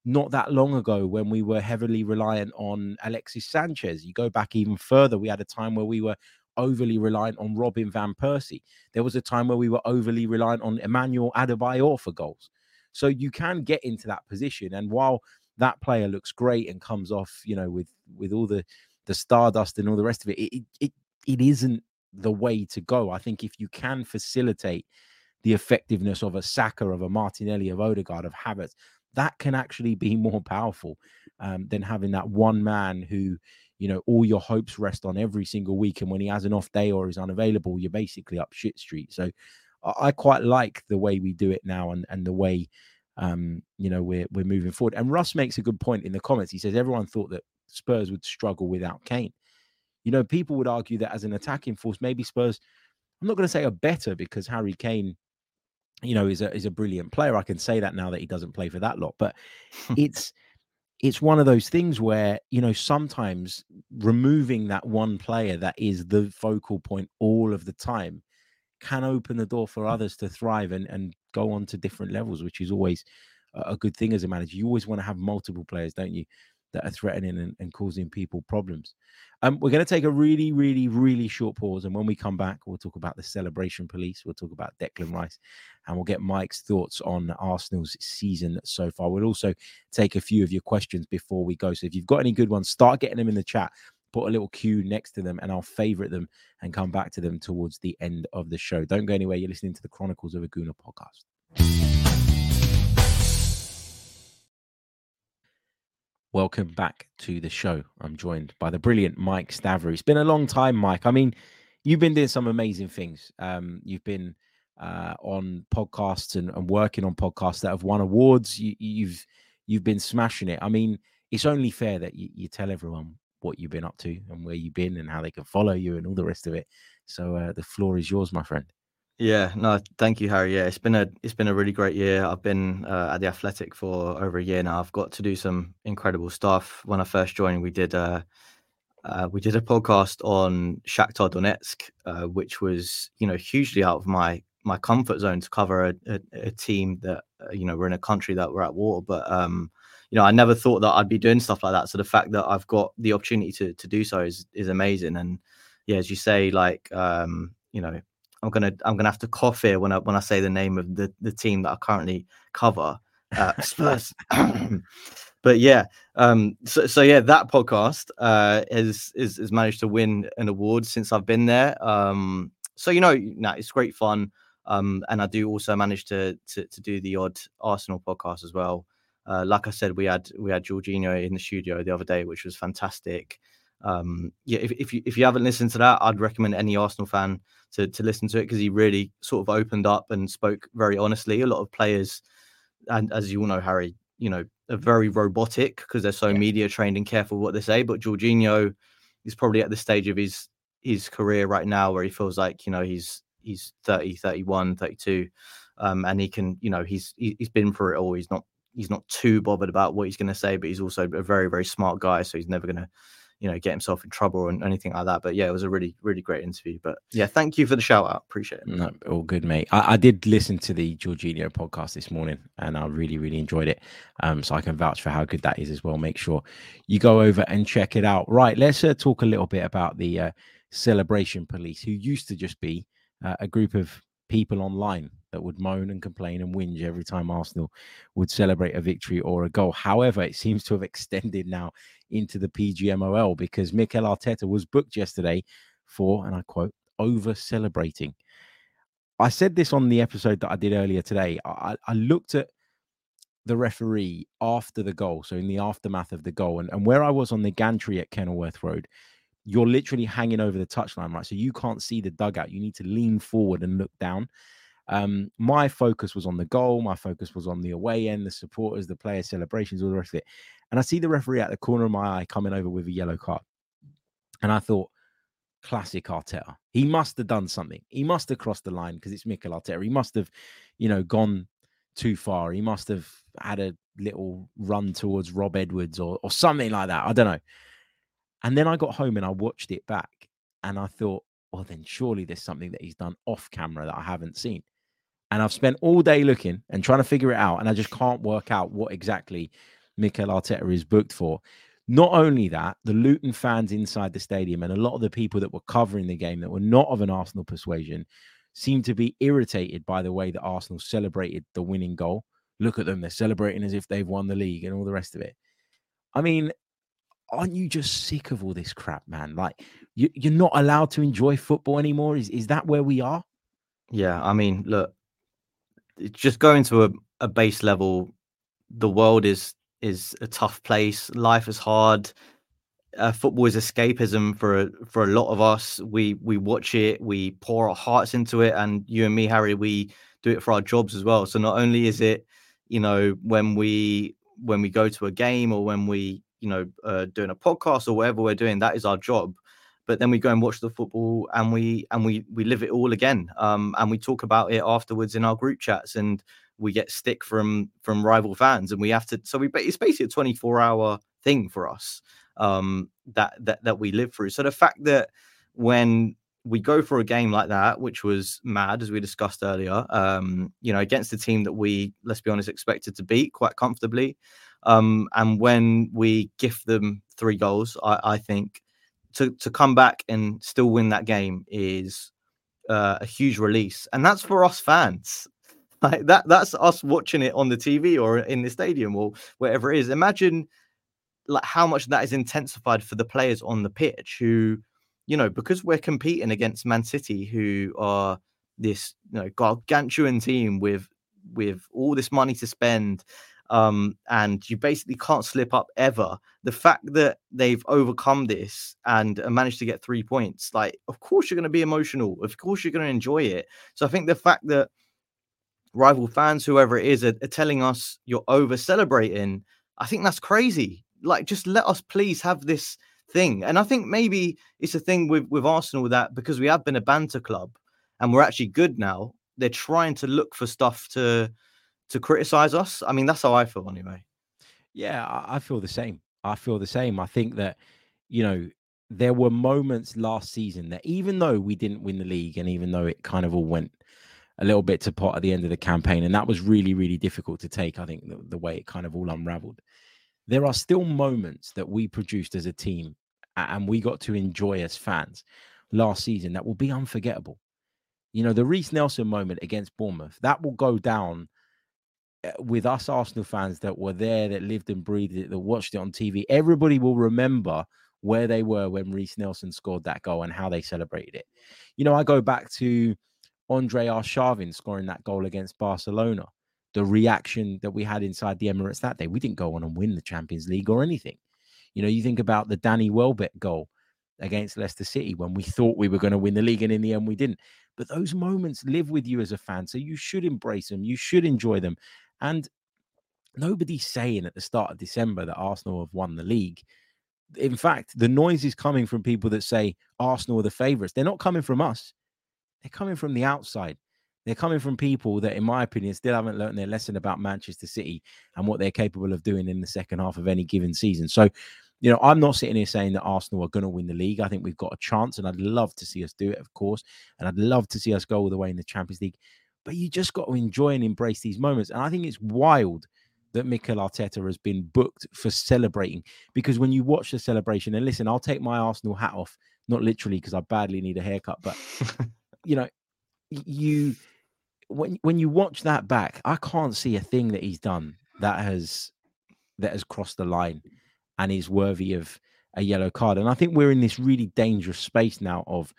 not that long ago when we were heavily reliant on Alexis Sanchez. You go back even further, we had a time where we were overly reliant on Robin Van Persie. There was a time where we were overly reliant on Emmanuel Adebayor for goals. So you can get into that position. And while that player looks great and comes off, you know, with with all the the stardust and all the rest of it, it it, it isn't the way to go. I think if you can facilitate the effectiveness of a Saka, of a Martinelli, of Odegaard, of Havertz, that can actually be more powerful um, than having that one man who you know all your hopes rest on every single week and when he has an off day or is unavailable you're basically up shit street. So i quite like the way we do it now and and the way um you know we're we're moving forward. And russ makes a good point in the comments. He says everyone thought that spurs would struggle without kane. You know people would argue that as an attacking force maybe spurs i'm not going to say are better because harry kane you know, is a is a brilliant player. I can say that now that he doesn't play for that lot, but it's it's one of those things where you know sometimes removing that one player that is the focal point all of the time can open the door for mm. others to thrive and and go on to different levels, which is always a good thing as a manager. You always want to have multiple players, don't you? That are threatening and, and causing people problems. Um, we're going to take a really, really, really short pause. And when we come back, we'll talk about the celebration police. We'll talk about Declan Rice and we'll get Mike's thoughts on Arsenal's season so far. We'll also take a few of your questions before we go. So if you've got any good ones, start getting them in the chat. Put a little cue next to them and I'll favorite them and come back to them towards the end of the show. Don't go anywhere. You're listening to the Chronicles of a Gooner podcast. Welcome back to the show. I'm joined by the brilliant Mike Stavrou. It's been a long time, Mike. I mean, you've been doing some amazing things. Um, you've been uh, on podcasts and, and, working on podcasts that have won awards. You, you've you've been smashing it. I mean, it's only fair that you, you tell everyone what you've been up to and where you've been and how they can follow you and all the rest of it. So uh, the floor is yours, my friend. Yeah, no, thank you, Harry. Yeah, it's been a it's been a really great year. I've been uh, at the Athletic for over a year now. I've got to do some incredible stuff. When I first joined, we did uh, uh we did a podcast on Shakhtar Donetsk, uh, which was you know hugely out of my my comfort zone to cover a, a, a team that uh, you know we're in a country that we're at war. But um, you know, I never thought that I'd be doing stuff like that. So the fact that I've got the opportunity to to do so is is amazing. And yeah, as you say, like um, you know, I'm gonna I'm gonna have to cough here when I when I say the name of the the team that I currently cover, uh, Spurs. but yeah, um, so so yeah, that podcast uh, has, is has managed to win an award since I've been there. Um, so you know, nah, it's great fun. Um, and I do also manage to, to to do the odd Arsenal podcast as well. Uh, like I said, we had we had Jorginho in the studio the other day, which was fantastic. Um, yeah, if, if you if you haven't listened to that, I'd recommend any Arsenal fan to to listen to it because he really sort of opened up and spoke very honestly. A lot of players, and as you all know, Harry, you know, are very robotic because they're so yeah. media trained and careful what they say. But Jorginho is probably at the stage of his his career right now where he feels like you know he's he's 30 31 32 um, and he can you know he's he's been through it all he's not he's not too bothered about what he's going to say but he's also a very very smart guy so he's never going to you know, get himself in trouble or anything like that. But yeah, it was a really, really great interview. But yeah, thank you for the shout out. Appreciate it. No, all good, mate. I, I did listen to the Jorginho podcast this morning and I really, really enjoyed it. Um, so I can vouch for how good that is as well. Make sure you go over and check it out. Right, let's uh, talk a little bit about the uh, celebration police, who used to just be uh, a group of people online that would moan and complain and whinge every time Arsenal would celebrate a victory or a goal. However, it seems to have extended now into the PGMOL because Mikel Arteta was booked yesterday for, and I quote, over celebrating. I said this on the episode that I did earlier today. I, I, looked at the referee after the goal, so in the aftermath of the goal, and, and where I was on the gantry at Kenilworth Road, you're literally hanging over the touchline, right? So you can't see the dugout. You need to lean forward and look down. Um, my focus was on the goal. My focus was on the away end, the supporters, the player celebrations, all the rest of it. And I see the referee at the corner of my eye coming over with a yellow card. And I thought, classic Arteta. He must have done something. He must have crossed the line because it's Mikel Arteta. He must have, you know, gone too far. He must have had a little run towards Rob Edwards or, or something like that. I don't know. And then I got home and I watched it back and I thought, well, then surely there's something that he's done off camera that I haven't seen. And I've spent all day looking and trying to figure it out. And I just can't work out what exactly Mikel Arteta is booked for. Not only that, the Luton fans inside the stadium and a lot of the people that were covering the game that were not of an Arsenal persuasion seemed to be irritated by the way that Arsenal celebrated the winning goal. Look at them, they're celebrating as if they've won the league and all the rest of it. I mean, aren't you just sick of all this crap, man? Like, you, are not allowed to enjoy football anymore. Is is that where we are? Yeah, I mean, look, just going to a, a base level, the world is is a tough place. Life is hard. Uh, football is escapism for for a lot of us. We we watch it, we pour our hearts into it, and you and me, Harry, we do it for our jobs as well. So not only is it, you know, when we when we go to a game or when we you know uh, doing a podcast or whatever we're doing, that is our job but then we go and watch the football and we and we we live it all again um, and we talk about it afterwards in our group chats and we get stick from from rival fans and we have to so we it's basically a 24 hour thing for us um, that that that we live through. So the fact that when we go for a game like that which was mad as we discussed earlier um, you know against a team that we let's be honest expected to beat quite comfortably um, and when we gift them three goals I, I think to to come back and still win that game is uh, a huge release, and that's for us fans. Like that, that's us watching it on the TV or in the stadium or wherever it is. Imagine like how much that is intensified for the players on the pitch who, you know, because we're competing against Man City, who are this you know gargantuan team with with all this money to spend um, and you basically can't slip up ever. The fact that they've overcome this and managed to get three points, like, of course you're going to be emotional. Of course you're going to enjoy it. So I think the fact that rival fans, whoever it is, are, are telling us you're over celebrating, I think that's crazy. like just let us please have this thing. And I think maybe it's a thing with with Arsenal that because we have been a banter club and we're actually good now, they're trying to look for stuff to to criticize us. I mean, that's how I feel anyway. Yeah, I, feel the same. I feel the same. I think that you know there were moments last season that even though we didn't win the league and even though it kind of all went a little bit to pot at the end of the campaign and that was really really difficult to take i think the, the way it kind of all unraveled there are still moments that we produced as a team and we got to enjoy as fans last season that will be unforgettable you know the Reiss Nelson moment against bournemouth that will go down Uh, with us arsenal fans that were there that lived and breathed it that watched it on tv everybody will remember where they were when Reiss Nelson scored that goal and how they celebrated it. You know, I go back to Andre Arshavin scoring that goal against Barcelona. The reaction that we had inside the Emirates that day, we didn't go on and win the Champions League or anything. You know, you think about the Danny Welbeck goal against Leicester City when we thought we were going to win the league and in the end we didn't. But those moments live with you as a fan. So you should embrace them. You should enjoy them. And nobody's saying at the start of December that Arsenal have won the league in fact, the noise is coming from people that say Arsenal are the favourites. They're not coming from us. They're coming from the outside. They're coming from people that, in my opinion, still haven't learned their lesson about Manchester City and what they're capable of doing in the second half of any given season. So, you know, I'm not sitting here saying that Arsenal are going to win the league. I think we've got a chance, and I'd love to see us do it, of course. And I'd love to see us go all the way in the Champions League. But you just got to enjoy and embrace these moments. And I think it's wild that Mikel Arteta has been booked for celebrating. Because when you watch the celebration, and listen, I'll take my Arsenal hat off, not literally because I badly need a haircut, but you know, you when when you watch that back, I can't see a thing that he's done that has that has crossed the line and is worthy of a yellow card. And I think we're in this really dangerous space now of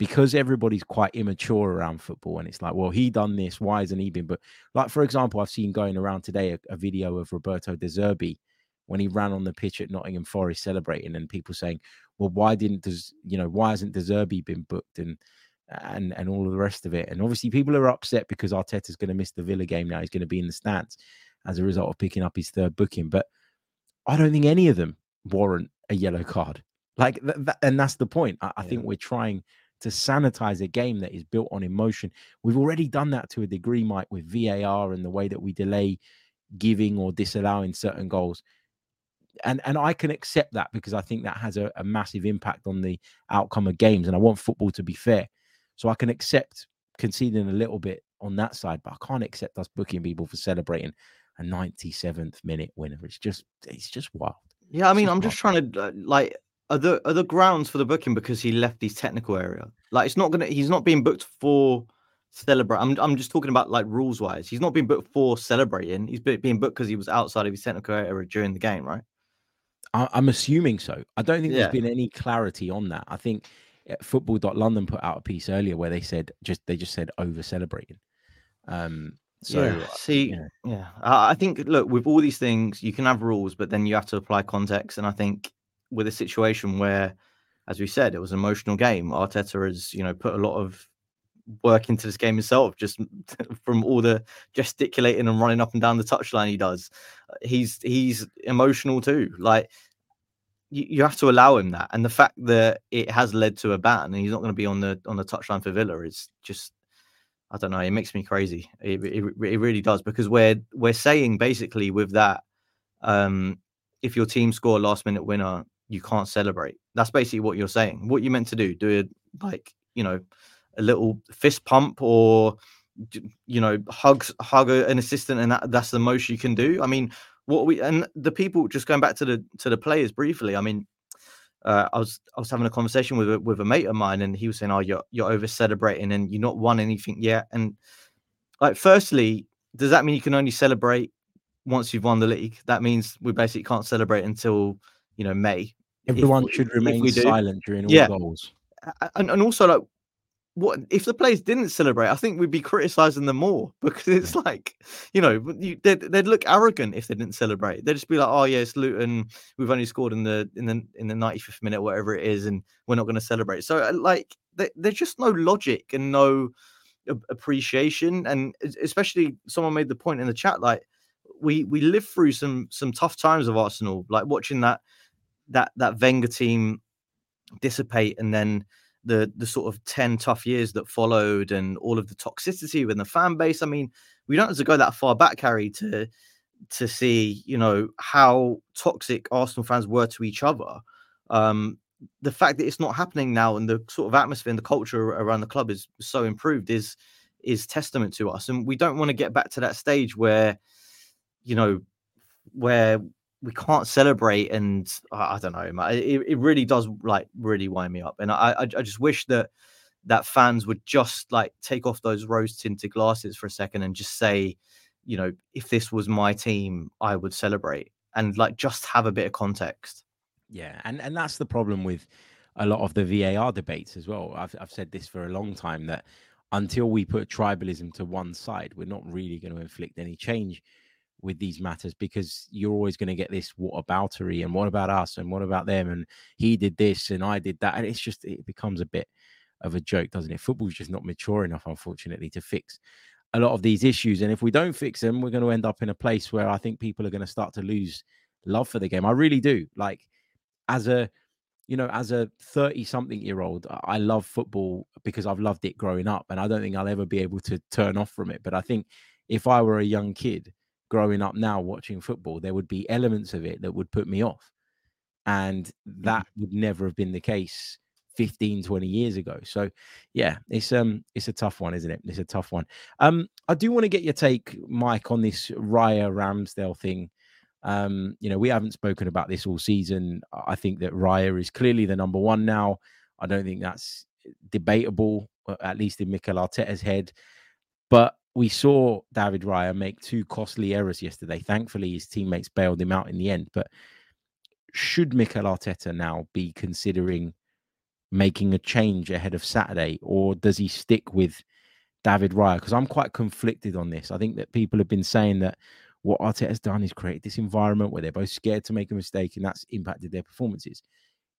because everybody's quite immature around football and it's like well he done this why isn't he been? But like for example i've seen going around today a, a video of roberto de zerbi when he ran on the pitch at nottingham forest celebrating and people saying well why didn't does you know why hasn't de zerbi been booked and and and all of the rest of it? And obviously people are upset because arteta's going to miss the villa game now he's going to be in the stands as a result of picking up his third booking. But i don't think any of them warrant a yellow card. Like th- th- and that's the point. I, I think we're trying to sanitize a game that is built on emotion. We've already done that to a degree, Mike, with VAR and the way that we delay giving or disallowing certain goals. And and I can accept that because I think that has a, a massive impact on the outcome of games. And I want football to be fair. So I can accept conceding a little bit on that side, but I can't accept us booking people for celebrating a 97th minute winner. It's just it's just wild. Yeah, I mean, I'm just trying to uh, like are the are the grounds for the booking because he left his technical area? Like it's not gonna he's not being booked for celebrate. I'm I'm just talking about like rules wise. He's not being booked for celebrating. He's being booked because he was outside of his technical area during the game, right? I, am assuming so. I don't think yeah. there's been any clarity on that. I think eh, football.london put out a piece earlier where they said just they just said over celebrating. Um so yeah, see, yeah, yeah. I think look with all these things, you can have rules, but then you have to apply context. And I think with a situation where, as we said, it was an emotional game. Arteta has, you know, put a lot of work into this game himself, just from all the gesticulating and running up and down the touchline he does. He's he's emotional too. Like you, you have to allow him that, and the fact that it has led to a ban and he's not going to be on the on the touchline for Villa is just. I don't know. It makes me crazy. It, it, it really does because we're we're saying basically with that, um, if your team score a last minute winner, you can't celebrate. That's basically what you're saying. What you meant to do, do it like, you know, a little fist pump or you know, hugs hug an assistant and that, that's the most you can do. I mean, what we and the people just going back to the to the players briefly. I mean, uh, I was I was having a conversation with a, with a mate of mine, and he was saying, "Oh, you're you're over celebrating, and you're not won anything yet." And like, firstly, does that mean you can only celebrate once you've won the league? That means we basically can't celebrate until you know May Everyone should remain silent during all yeah. goals. And, and also, like, what if the players didn't celebrate? I think we'd be criticizing them more because it's like, you know, you, they'd, they'd, look arrogant if they didn't celebrate. They'd just be like, "Oh yeah, it's Luton. We've only scored in the in the in the ninety fifth minute, whatever it is, and we're not going to celebrate." So, uh, like, they, there's just no logic and no appreciation, and especially someone made the point in the chat, like we we lived through some some tough times of Arsenal, like watching that that that Wenger team dissipate and then the the sort of 10 tough years that followed and all of the toxicity within the fan base. I mean, we don't have to go that far back, Harry, to to see, you know, how toxic Arsenal fans were to each other. Um, the fact that it's not happening now and the sort of atmosphere and the culture around the club is so improved is is testament to us. And we don't want to get back to that stage where, you know, where we can't celebrate and I, I don't know, it, it really does like really wind me up. And I, I, I just wish that that fans would just like take off those rose tinted glasses for a second and just say, you know, if this was my team, I would celebrate and like just have a bit of context. Yeah, and and that's the problem with a lot of the VAR debates as well. I've I've said this for a long time that until we put tribalism to one side, we're not really going to inflict any change with these matters because you're always going to get this what aboutery and what about us and what about them and he did this and I did that and it's just it becomes a bit of a joke, doesn't it? Football's just not mature enough, unfortunately, to fix a lot of these issues. And if we don't fix them, we're going to end up in a place where I think people are going to start to lose love for the game. I really do. Like as a you know, as a 30 something year old, I love football because I've loved it growing up. And I don't think I'll ever be able to turn off from it. But I think if I were a young kid growing up now watching football, there would be elements of it that would put me off. And that would never have been the case 15 20 years ago so yeah it's um it's a tough one isn't it it's a tough one um i do want to get your take mike on this raya ramsdale thing um, you know, we haven't spoken about this all season. I think that Raya is clearly the number one now. I don't think that's debatable, at least in Mikel Arteta's head. But we saw David Raya make two costly errors yesterday. Thankfully, his teammates bailed him out in the end. But should Mikel Arteta now be considering making a change ahead of Saturday, or does he stick with David Raya? Because I'm quite conflicted on this. I think that people have been saying that what Arteta's done is create this environment where they're both scared to make a mistake, and that's impacted their performances.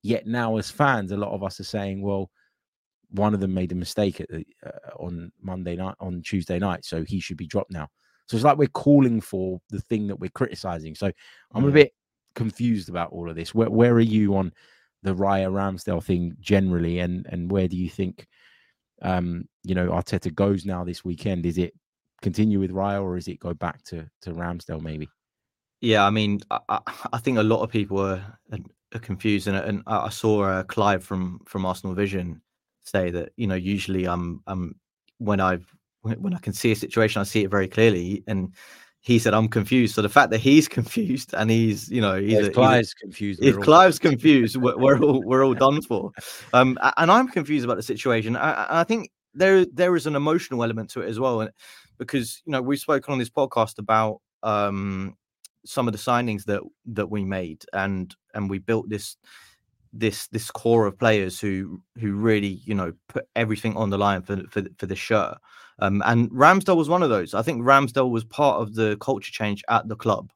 Yet now, as fans, a lot of us are saying, well, one of them made a mistake the, uh, on Monday night, on Tuesday night, so he should be dropped now. So it's like we're calling for the thing that we're criticizing. So I'm a bit confused about all of this. Where, where are you on the Raya Ramsdale thing generally, and and where do you think, um, you know, Arteta goes now this weekend? Is it continue with Raya, or is it go back to to Ramsdale maybe? Yeah, I mean, I, I think a lot of people are, are confused, and, and I saw uh, Clive from from Arsenal Vision say that you know usually I'm I'm when I've when I can see a situation, I see it very clearly, and he said I'm confused. So the fact that he's confused and he's you know he's, yeah, if Clive's confused. If Clive's confused, we're, we're, all we're all done for. Um, and I'm confused about the situation. I, I think there there is an emotional element to it as well, and because you know we've spoken on this podcast about um, some of the signings that that we made and and we built this this this core of players who who really you know put everything on the line for for, for the shirt. Um, and Ramsdale was one of those. I think Ramsdale was part of the culture change at the club.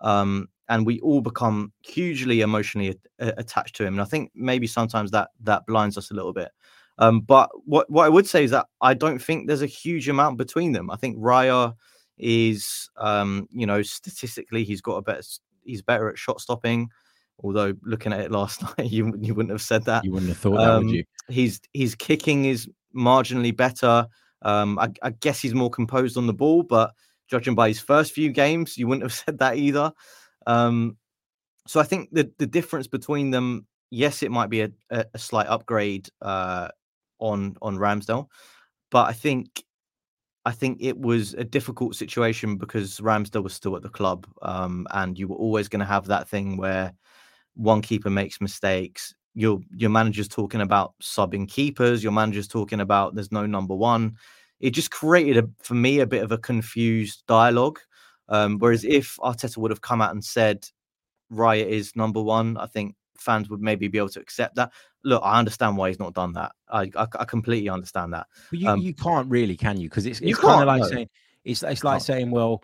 Um, and we all become hugely emotionally a- attached to him. And I think maybe sometimes that that blinds us a little bit. Um, but what, what I would say is that I don't think there's a huge amount between them. I think Raya is, um, you know, statistically he's got a better, he's better at shot stopping. Although looking at it last night, you you wouldn't have said that. You wouldn't have thought that, um, would you? He's his kicking is marginally better. Um, I, I, guess he's more composed on the ball, but judging by his first few games, you wouldn't have said that either. Um, so I think the the difference between them, yes, it might be a, a, a slight upgrade uh, on on Ramsdale, but I think I think it was a difficult situation because Ramsdale was still at the club, um, and you were always going to have that thing where one keeper makes mistakes. Your your manager's talking about subbing keepers. Your manager's talking about there's no number one. It just created a, for me a bit of a confused dialogue. Um, whereas if Arteta would have come out and said Raya is number one, I think fans would maybe be able to accept that. Look, I understand why he's not done that. I I, I completely understand that. But you, um, you can't really, can you? Because it's it's kind of like no. saying it's it's like saying, well,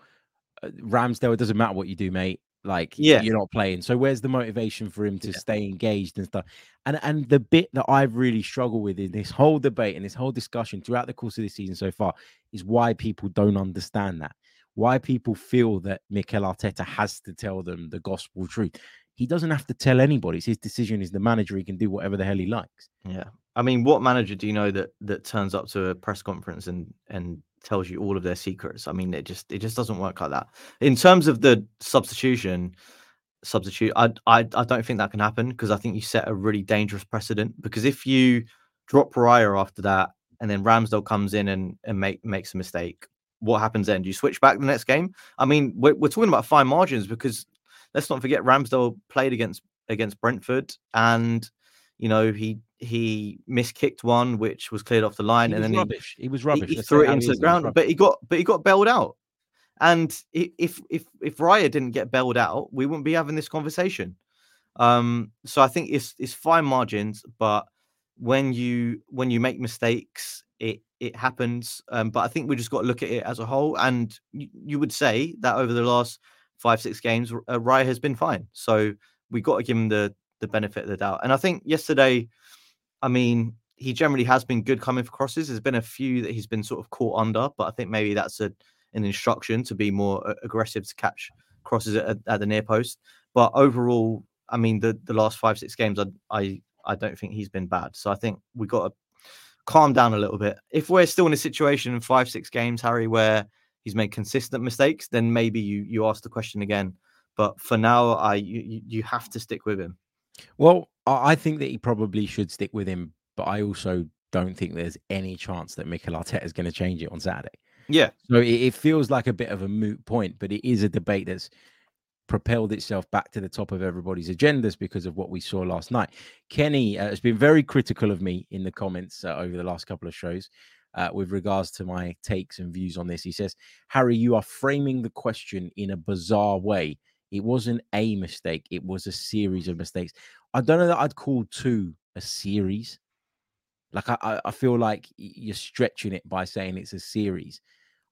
uh, Ramsdale, it doesn't matter what you do, mate. Like, yeah, you're not playing. So where's the motivation for him to yeah. stay engaged and stuff? And and the bit that I've really struggled with in this whole debate and this whole discussion throughout the course of this season so far is why people don't understand that. why people feel that Mikel Arteta has to tell them the gospel truth. He doesn't have to tell anybody. It's his decision. He's the manager. He can do whatever the hell he likes. Yeah. I mean, what manager do you know that that turns up to a press conference and and tells you all of their secrets? I mean, it just it just doesn't work like that. In terms of the substitution, substitute, I I, I don't think that can happen because I think you set a really dangerous precedent. Because if you drop Raya after that, and then Ramsdale comes in and and make makes a mistake, what happens then? Do you switch back the next game? I mean, we're, we're talking about fine margins because let's not forget Ramsdale played against against Brentford and you know he he miskicked one which was cleared off the line he and then rubbish. He, he was rubbish. He, he threw it into the ground, but he got but he got bailed out. And if if if Raya didn't get bailed out, we wouldn't be having this conversation. Um, so I think it's it's fine margins, but when you when you make mistakes, it it happens. Um, but I think we just got to look at it as a whole. And you, you would say that over the last five six games, uh, Raya has been fine. So we got to give him the the benefit of the doubt. And I think yesterday, I mean, he generally has been good coming for crosses. There's been a few that he's been sort of caught under, but I think maybe that's a an instruction to be more aggressive to catch crosses at, at the near post. But overall, I mean, the the last five six games, I I I don't think he's been bad. So I think we got to calm down a little bit. If we're still in a situation in five six games, Harry, where he's made consistent mistakes, then maybe you you ask the question again. But for now, I you, you have to stick with him. Well, I think that he probably should stick with him, but I also don't think there's any chance that Mikel Arteta is going to change it on Saturday. Yeah. So it, it, feels like a bit of a moot point, but it is a debate that's propelled itself back to the top of everybody's agendas because of what we saw last night. Kenny uh, has been very critical of me in the comments uh, over the last couple of shows. Uh, with regards to my takes and views on this, he says, Harry, you are framing the question in a bizarre way. It wasn't a mistake, it was a series of mistakes. I don't know that I'd call two a series. Like I, I feel like you're stretching it by saying it's a series.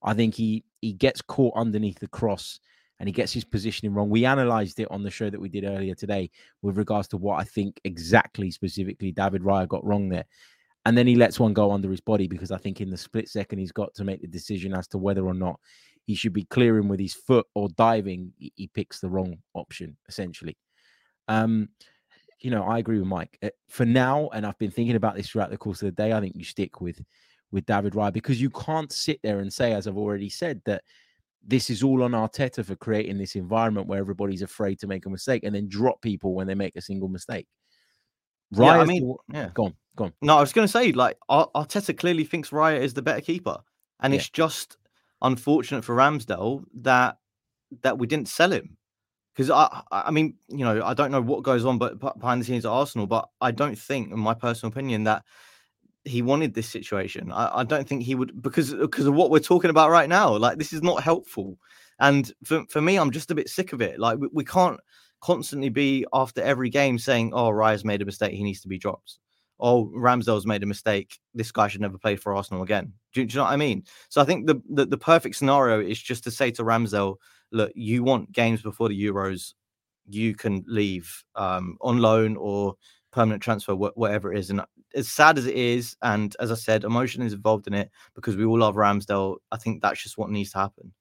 I think he he gets caught underneath the cross and he gets his positioning wrong. We analyzed it on the show that we did earlier today with regards to what I think exactly specifically David Raya got wrong there. And then he lets one go under his body because I think in the split second he's got to make the decision as to whether or not he should be clearing with his foot or diving. He picks the wrong option essentially. Um, you know, I agree with Mike. Uh, for now, and I've been thinking about this throughout the course of the day, I think you stick with with David Raya because you can't sit there and say, as I've already said, that this is all on Arteta for creating this environment where everybody's afraid to make a mistake and then drop people when they make a single mistake. Raya, yeah, I mean, yeah. Go on, go on. No, I was going to say, like, Arteta clearly thinks Raya is the better keeper, and yeah. it's just unfortunate for Ramsdale that that we didn't sell him because I, I mean, you know, I don't know what goes on, but behind the scenes at Arsenal, but I don't think, in my personal opinion, that he wanted this situation. I, I don't think he would because because of what we're talking about right now. Like this is not helpful, and for for me, I'm just a bit sick of it. Like we, we can't constantly be after every game saying, "Oh, Raya's made a mistake; he needs to be dropped." Oh, Ramsdale's made a mistake. This guy should never play for Arsenal again. Do, do you know what I mean? So I think the, the the perfect scenario is just to say to Ramsdale, look, you want games before the Euros, you can leave um, on loan or permanent transfer, wh- whatever it is. And as sad as it is, and as I said, emotion is involved in it because we all love Ramsdale. I think that's just what needs to happen.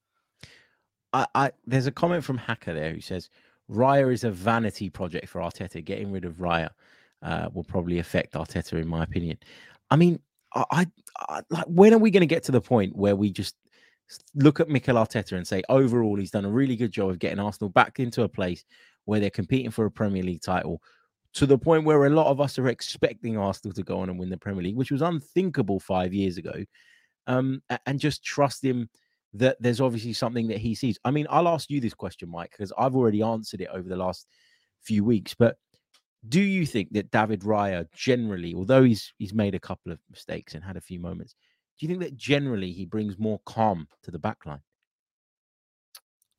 I, I there's a comment from Hacker there who says Raya is a vanity project for Arteta. Getting rid of Raya uh, will probably affect Arteta, in my opinion. I mean, I, I, like when are we going to get to the point where we just look at Mikel Arteta and say, overall, he's done a really good job of getting Arsenal back into a place where they're competing for a Premier League title to the point where a lot of us are expecting Arsenal to go on and win the Premier League, which was unthinkable five years ago. Um, and just trust him that there's obviously something that he sees. I mean, I'll ask you this question, Mike, because I've already answered it over the last few weeks. But do you think that David Raya generally, although he's he's made a couple of mistakes and had a few moments, do you think that generally he brings more calm to the backline?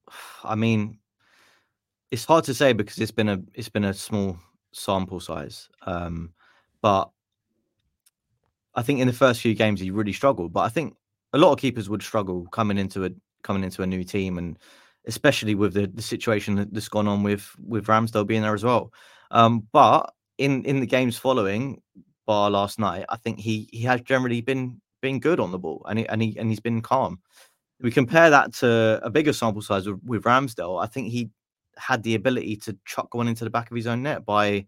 I mean, it's hard to say because it's been a it's been a small sample size, um, but I think in the first few games he really struggled. But I think a lot of keepers would struggle coming into a coming into a new team, and especially with the, the situation that's gone on with with Ramsdale being there as well. Um, but in in the games following, bar last night, I think he he has generally been been good on the ball, and he, and he and he's been calm. we compare that to a bigger sample size with, with Ramsdale, I think he had the ability to chuck one into the back of his own net by,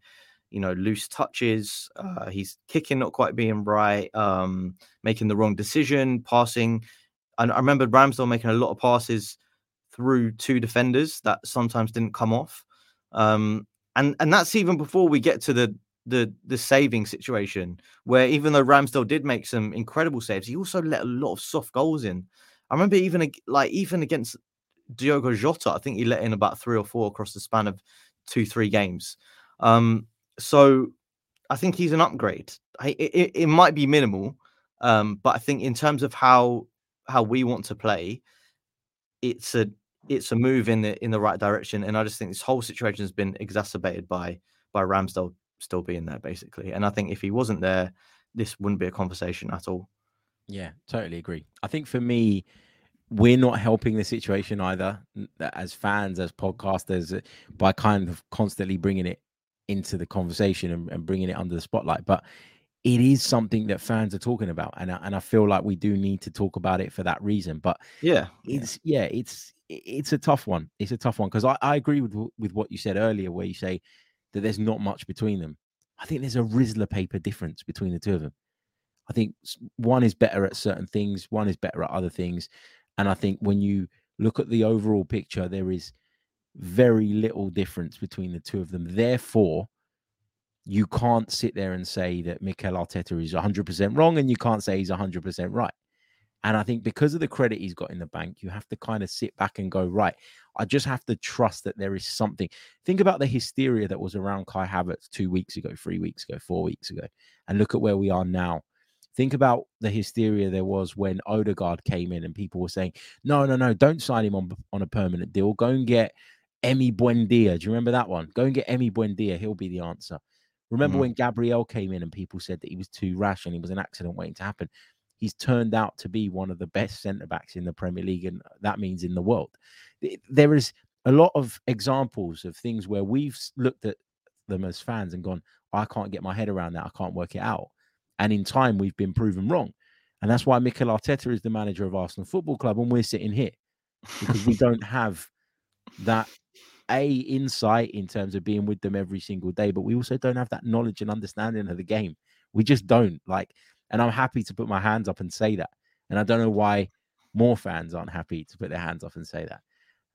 you know, loose touches. Uh, he's kicking not quite being right, um, making the wrong decision, passing. And I remember Ramsdale making a lot of passes through two defenders that sometimes didn't come off. Um, and and that's even before we get to the the the saving situation where even though Ramsdale did make some incredible saves, he also let a lot of soft goals in. I remember even like even against Diogo Jota, I think he let in about three or four across the span of two three games. Um, so I think he's an upgrade. I, it, it might be minimal, um, but I think in terms of how how we want to play, it's a it's a move in the in the right direction. And I just think this whole situation has been exacerbated by by Ramsdale still being there, basically. And I think if he wasn't there, this wouldn't be a conversation at all. Yeah, totally agree. I think for me, we're not helping the situation either as fans, as podcasters, by kind of constantly bringing it into the conversation and, and bringing it under the spotlight. But it is something that fans are talking about, and I, and I feel like we do need to talk about it for that reason. But yeah, it's yeah, it's it's a tough one. It's a tough one because I, I agree with with what you said earlier, where you say that there's not much between them. I think there's a Rizla paper difference between the two of them. I think one is better at certain things, one is better at other things. And I think when you look at the overall picture, there is very little difference between the two of them. Therefore, you can't sit there and say that Mikel Arteta is 100% wrong and you can't say he's 100% right. And I think because of the credit he's got in the bank, you have to kind of sit back and go, right, I just have to trust that there is something. Think about the hysteria that was around Kai Havertz two weeks ago, three weeks ago, four weeks ago, and look at where we are now. Think about the hysteria there was when Odegaard came in and people were saying, no, no, no, don't sign him on, on a permanent deal. Go and get Emi Buendia. Do you remember that one? Go and get Emi Buendia. He'll be the answer. Remember mm-hmm. when Gabriel came in and people said that he was too rash and he was an accident waiting to happen? He's turned out to be one of the best centre backs in the Premier League, and that means in the world. There is a lot of examples of things where we've looked at them as fans and gone, I can't get my head around that. I can't work it out. And in time, we've been proven wrong. And that's why Mikel Arteta is the manager of Arsenal Football Club, and we're sitting here because we don't have that a insight in terms of being with them every single day, but we also don't have that knowledge and understanding of the game. We just don't like and I'm happy to put my hands up and say that. And I don't know why more fans aren't happy to put their hands up and say that.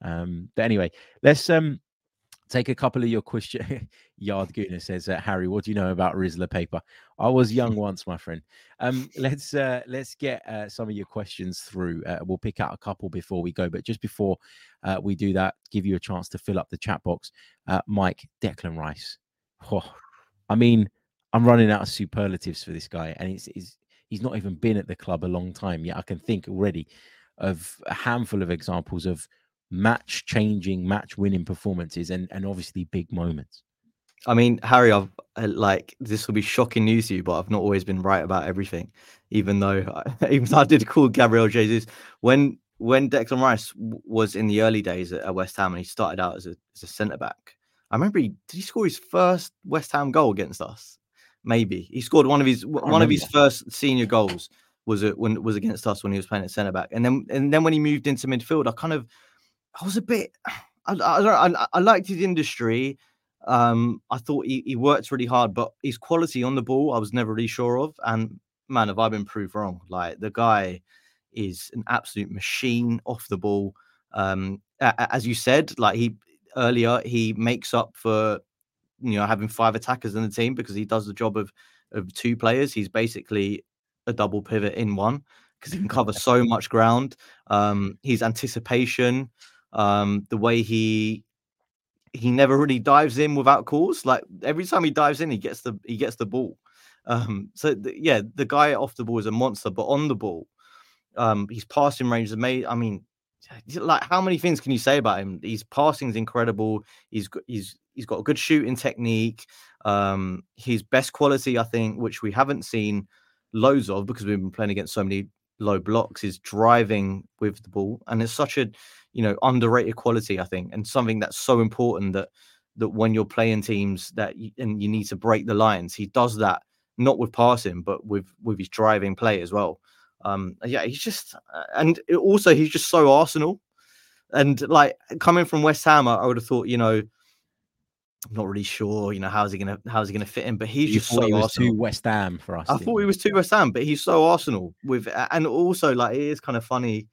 Um, but anyway, let's um take a couple of your questions. Yard Guna says, uh, Harry, what do you know about Rizla paper? I was young once, my friend. Um, let's uh, let's get uh, some of your questions through. Uh, we'll pick out a couple before we go, but just before uh, we do that, give you a chance to fill up the chat box. Uh, Mike Declan Rice. Oh, I mean, I'm running out of superlatives for this guy, and it's, it's he's not even been at the club a long time yet. I can think already of a handful of examples of match changing, match winning performances, and and obviously big moments. I mean, Harry, I've uh, like this will be shocking news to you, but I've not always been right about everything. Even though, I, even though I did call Gabriel Jesus when when Declan Rice was in the early days at, West Ham and he started out as a as a centre back. I remember he did he score his first West Ham goal against us maybe he scored one of his one of his first senior goals was it when was against us when he was playing at centre back, and then and then when he moved into midfield, I kind of I was a bit I I, I, I liked his industry. Um, I thought he, he worked really hard, but his quality on the ball I was never really sure of. And man, have I been proved wrong? Like the guy is an absolute machine off the ball. Um, as you said, like he earlier, he makes up for you know having five attackers in the team because he does the job of of two players. He's basically a double pivot in one because he can cover so much ground. Um, his anticipation, um, the way he he never really dives in without calls. Like every time he dives in, he gets the he gets the ball. Um, so the, yeah, the guy off the ball is a monster, but on the ball, um, his passing range is amazing. I mean, like how many things can you say about him? His passing is incredible. He's he's he's got a good shooting technique. Um, his best quality, I think, which we haven't seen loads of because we've been playing against so many low blocks, is driving with the ball, and it's such a you know underrated quality, I think, and something that's so important that that when you're playing teams that you, and you need to break the lines, he does that not with passing, but with with his driving play as well. Um, yeah, he's just, uh, and also he's just so Arsenal. And like coming from West Ham, I, I would have thought, you know, I'm not really sure, you know, how's he gonna how's he gonna fit in, but he's You just thought so he was Arsenal. too West Ham for us. I thought he was too West Ham, but he's so Arsenal with, and also like it is kind of funny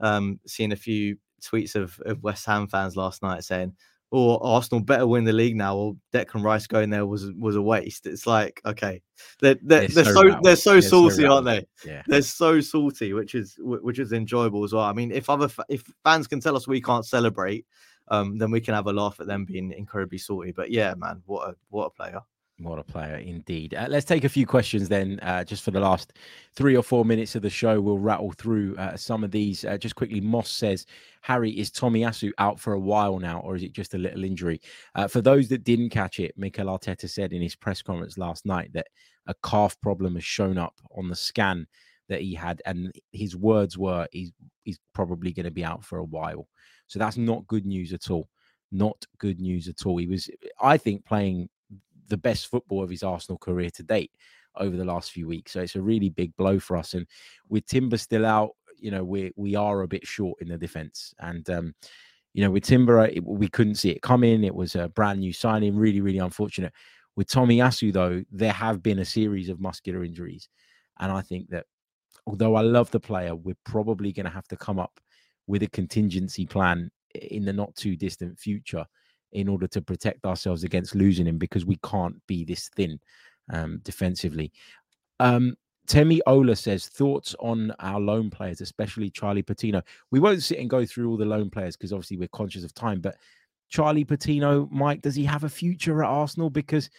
um, seeing a few tweets of, of West Ham fans last night saying, "Oh, Arsenal better win the league now," or Declan Rice going there was was a waste. It's like, okay, they're they're, They're they're so so they're so They're so saucy, aren't they? Yeah. They're so salty, which is which is enjoyable as well. I mean, if other if fans can tell us we can't celebrate, um, then we can have a laugh at them being incredibly salty. But yeah, man, what a what a player. What a player indeed. Uh, let's take a few questions then, uh, just for the last three or four minutes of the show. We'll rattle through uh, some of these. Uh, just quickly, Moss says, Harry, is Tomiyasu out for a while now, or is it just a little injury? Uh, for those that didn't catch it, Mikel Arteta said in his press conference last night that a calf problem has shown up on the scan that he had, and his words were, he's, he's probably going to be out for a while. So that's not good news at all. Not good news at all. He was, I think, playing the best football of his Arsenal career to date over the last few weeks. So it's a really big blow for us. And with Timber still out, you know, we we are a bit short in the defense. And um, you know, with Timber, it, we couldn't see it coming. It was a brand new signing, really, really unfortunate. With Tomiyasu, though, there have been a series of muscular injuries. And I think that although I love the player, we're probably going to have to come up with a contingency plan in the not too distant future in order to protect ourselves against losing him because we can't be this thin um, defensively. Um, Temi Ola says thoughts on our loan players, especially Charlie Patino. We won't sit and go through all the loan players because obviously we're conscious of time. But Charlie Patino, Mike, does he have a future at Arsenal? Because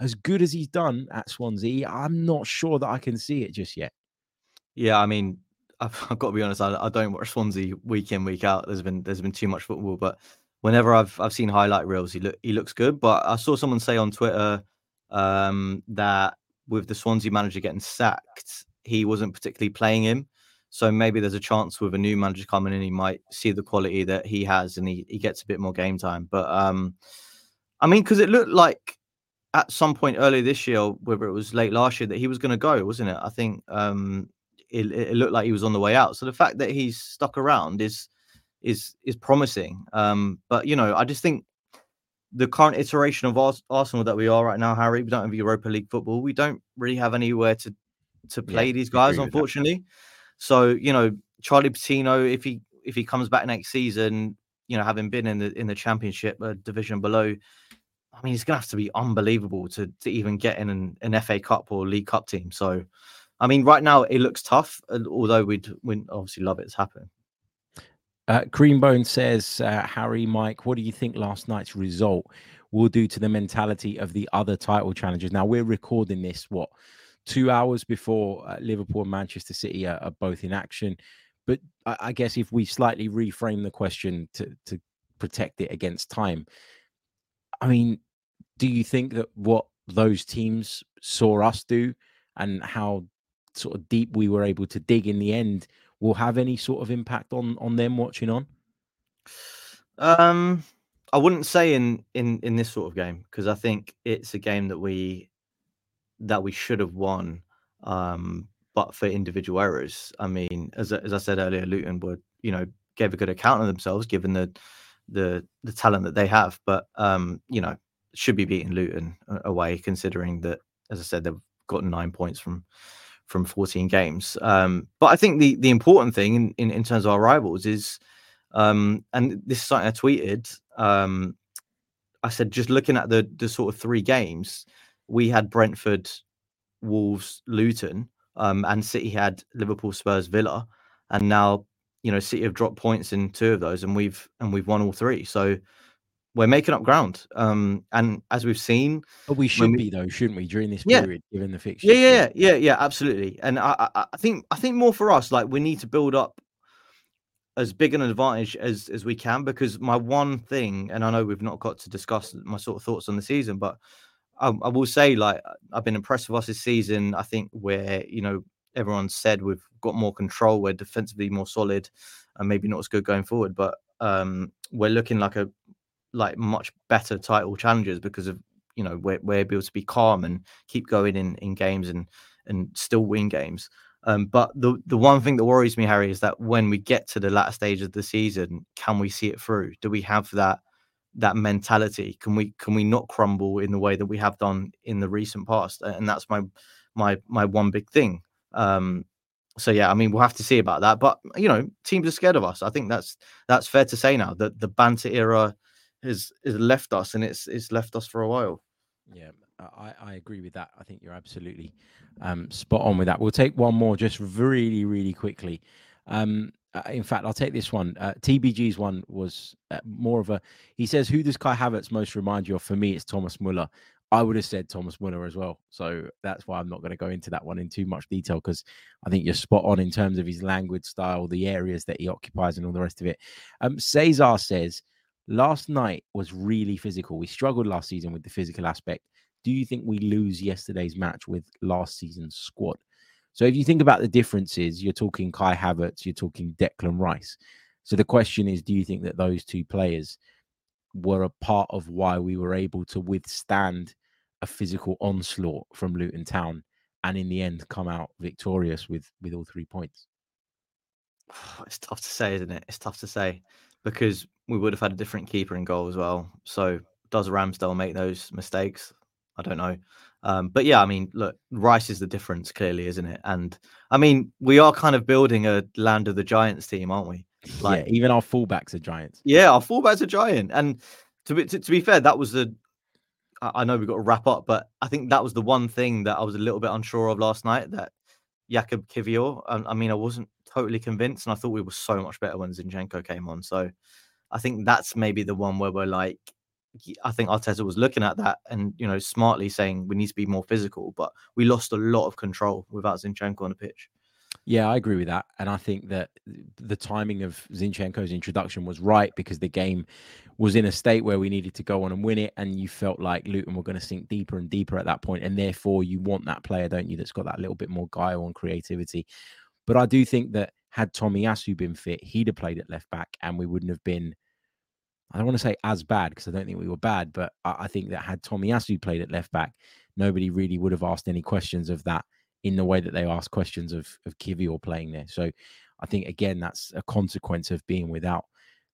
as good as he's done at Swansea, I'm not sure that I can see it just yet. Yeah, I mean, I've, I've got to be honest. I, I don't watch Swansea week in week out. There's been there's been too much football, but whenever I've I've seen highlight reels, he look he looks good. But I saw someone say on Twitter um, that with the Swansea manager getting sacked, he wasn't particularly playing him. So maybe there's a chance with a new manager coming in, he might see the quality that he has and he, he gets a bit more game time. But um, I mean, because it looked like at some point earlier this year, whether it was late last year, that he was going to go, wasn't it? I think um, it, it looked like he was on the way out. So the fact that he's stuck around is is is promising. Um, but you know, I just think the current iteration of Ars- Arsenal that we are right now, Harry, we don't have Europa League football. We don't really have anywhere to to Yeah, play these guys, unfortunately. So you know, Charlie Patino, if he if he comes back next season, you know, having been in the in the Championship, a division below. I mean, he's gonna have to be unbelievable to to even get in an, an FA Cup or League Cup team. So, I mean, right now it looks tough, uh, although we'd we'd obviously love it to happen. Uh, Creambone says, uh, Harry, Mike, what do you think last night's result will do to the mentality of the other title challengers? Now, we're recording this, what, two hours before uh, Liverpool and Manchester City are, are both in action. But I, I guess if we slightly reframe the question to, to protect it against time, I mean, do you think that what those teams saw us do and how sort of deep we were able to dig in the end will have any sort of impact on on them watching on? Um, I wouldn't say in in in this sort of game because I think it's a game that we that we should have won. Um, but for individual errors, I mean, as as I said earlier, Luton would you know gave a good account of themselves given the the the talent that they have. But um, you know, should be beating Luton away considering that, as I said, they've gotten nine points from from 14 games. Um, but I think the the important thing in, in, in terms of our rivals is, um, and this is something I tweeted. Um, I said just looking at the the sort of three games, we had Brentford, Wolves, Luton, um, and City had Liverpool, Spurs, Villa, and now you know City have dropped points in two of those, and we've and we've won all three. So we're making up ground. Um, and as we've seen, But we should we- be though, shouldn't we, during this Yeah. period, given the fixture? yeah, yeah, yeah, yeah, absolutely. And I, I, I think I think more for us, like we need to build up as big an advantage as as we can. Because my one thing, and I know we've not got to discuss my sort of thoughts on the season, but I, I will say, like I've been impressed with us this season. I think where you know everyone said we've got more control, we're defensively more solid, and maybe not as good going forward, but um, we're looking like a like much better title challengers because of you know we're, we're able to be calm and keep going in in games and and still win games Um, but the the one thing that worries me, Harry, is that when we get to the latter stage of the season, can we see it through? Do we have that that mentality? Can we can we not crumble in the way that we have done in the recent past? And that's my my my one big thing. Um, so yeah, I mean we'll have to see about that. But you know, teams are scared of us. I think that's that's fair to say now that the banter era has has left us, and it's it's left us for a while. Yeah, I, I agree with that. I think you're absolutely um, spot on with that. We'll take one more just really, really quickly. Um, uh, in fact, I'll take this one. Uh, TBG's one was uh, more of a. He says, "Who does Kai Havertz most remind you of?" For me, it's Thomas Muller. I would have said Thomas Muller as well. So that's why I'm not going to go into that one in too much detail because I think you're spot on in terms of his language style, the areas that he occupies, and all the rest of it. Um, Cesar says, last night was really physical. We struggled last season with the physical aspect. Do you think we lose yesterday's match with last season's squad? So if you think about the differences, you're talking Kai Havertz, you're talking Declan Rice. So the question is, do you think that those two players were a part of why we were able to withstand a physical onslaught from Luton Town and in the end come out victorious with with all three points? It's tough to say, isn't it? It's tough to say because we would have had a different keeper in goal as well. So does Ramsdale make those mistakes? I don't know. Um, but yeah, I mean, look, Rice is the difference, clearly, isn't it? And I mean, we are kind of building a land of the giants team, aren't we? Like, yeah, even our fullbacks are giants. Yeah, our fullbacks are giant. And to be to, to be fair, that was the. I know we've got to wrap up, but I think that was the one thing that I was a little bit unsure of last night. That Jakub Kiwior. I, I mean, I wasn't totally convinced, and I thought we were so much better when Zinchenko came on. So I think that's maybe the one where we're like, I think Arteta was looking at that and you know smartly saying we need to be more physical, but we lost a lot of control without Zinchenko on the pitch. Yeah, I agree with that, and I think that the timing of Zinchenko's introduction was right because the game was in a state where we needed to go on and win it, and you felt like Luton were going to sink deeper and deeper at that point, and therefore you want that player, don't you, that's got that little bit more guile and creativity. But I do think that had Tomiyasu been fit, he'd have played at left back, and we wouldn't have been I don't want to say as bad because I don't think we were bad, but I, I think that had Tomiyasu played at left back, nobody really would have asked any questions of that in the way that they asked questions of of Kiwior playing there. So I think again that's a consequence of being without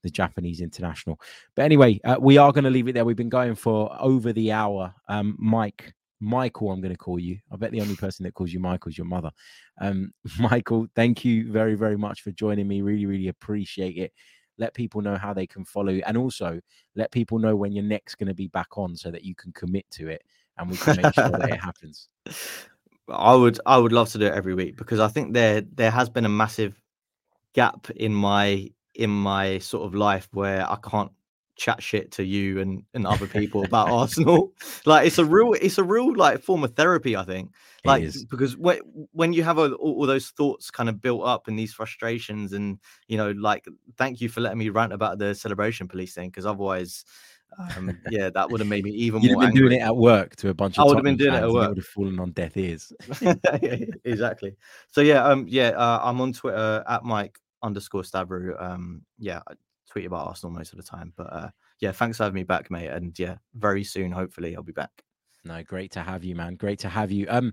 the Japanese international. But anyway, uh, we are going to leave it there. We've been going for over the hour. Um, Mike, Michael, I'm going to call you. I bet the only person that calls you Michael is your mother. Um, Michael, thank you very, very much for joining me. Really, really appreciate it let people know how they can follow you and also let people know when you're next going to be back on so that you can commit to it and we can make sure that it happens i would i would love to do it every week because i think there there has been a massive gap in my in my sort of life where i can't chat shit to you and, and other people about Arsenal. Like it's a real it's a real like form of therapy, I think. Like because when when you have a, all, all, those thoughts kind of built up and these frustrations and you know like thank you for letting me rant about the celebration police thing because otherwise um, yeah, that would have made me even You'd more. Have been angry. doing it at work to a bunch of. I would have been doing it at work. Would have fallen on deaf ears. exactly. So yeah, um, yeah, uh, I'm on Twitter at Mike underscore Stavrou. Um, yeah, tweet about Arsenal most of the time. But uh, yeah, thanks for having me back, mate. And yeah, very soon, hopefully, I'll be back. No, great to have you, man. Great to have you. Um,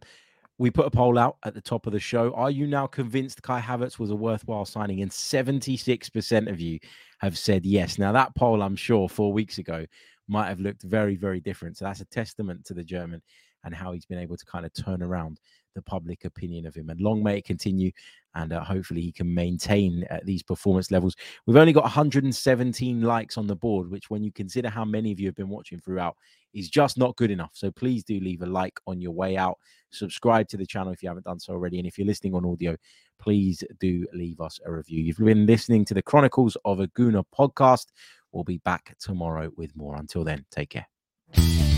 we put a poll out at the top of the show. Are you now convinced Kai Havertz was a worthwhile signing? And 76% of you have said yes. Now, that poll, I'm sure, four weeks ago might have looked very, very different. So that's a testament to the German and how he's been able to kind of turn around the public opinion of him. And long may it continue, and uh, hopefully he can maintain uh, these performance levels. We've only got 117 likes on the board, which, when you consider how many of you have been watching throughout, is just not good enough. So please do leave a like on your way out. Subscribe to the channel if you haven't done so already. And if you're listening on audio, please do leave us a review. You've been listening to the Chronicles of a Gooner podcast. We'll be back tomorrow with more. Until then, take care.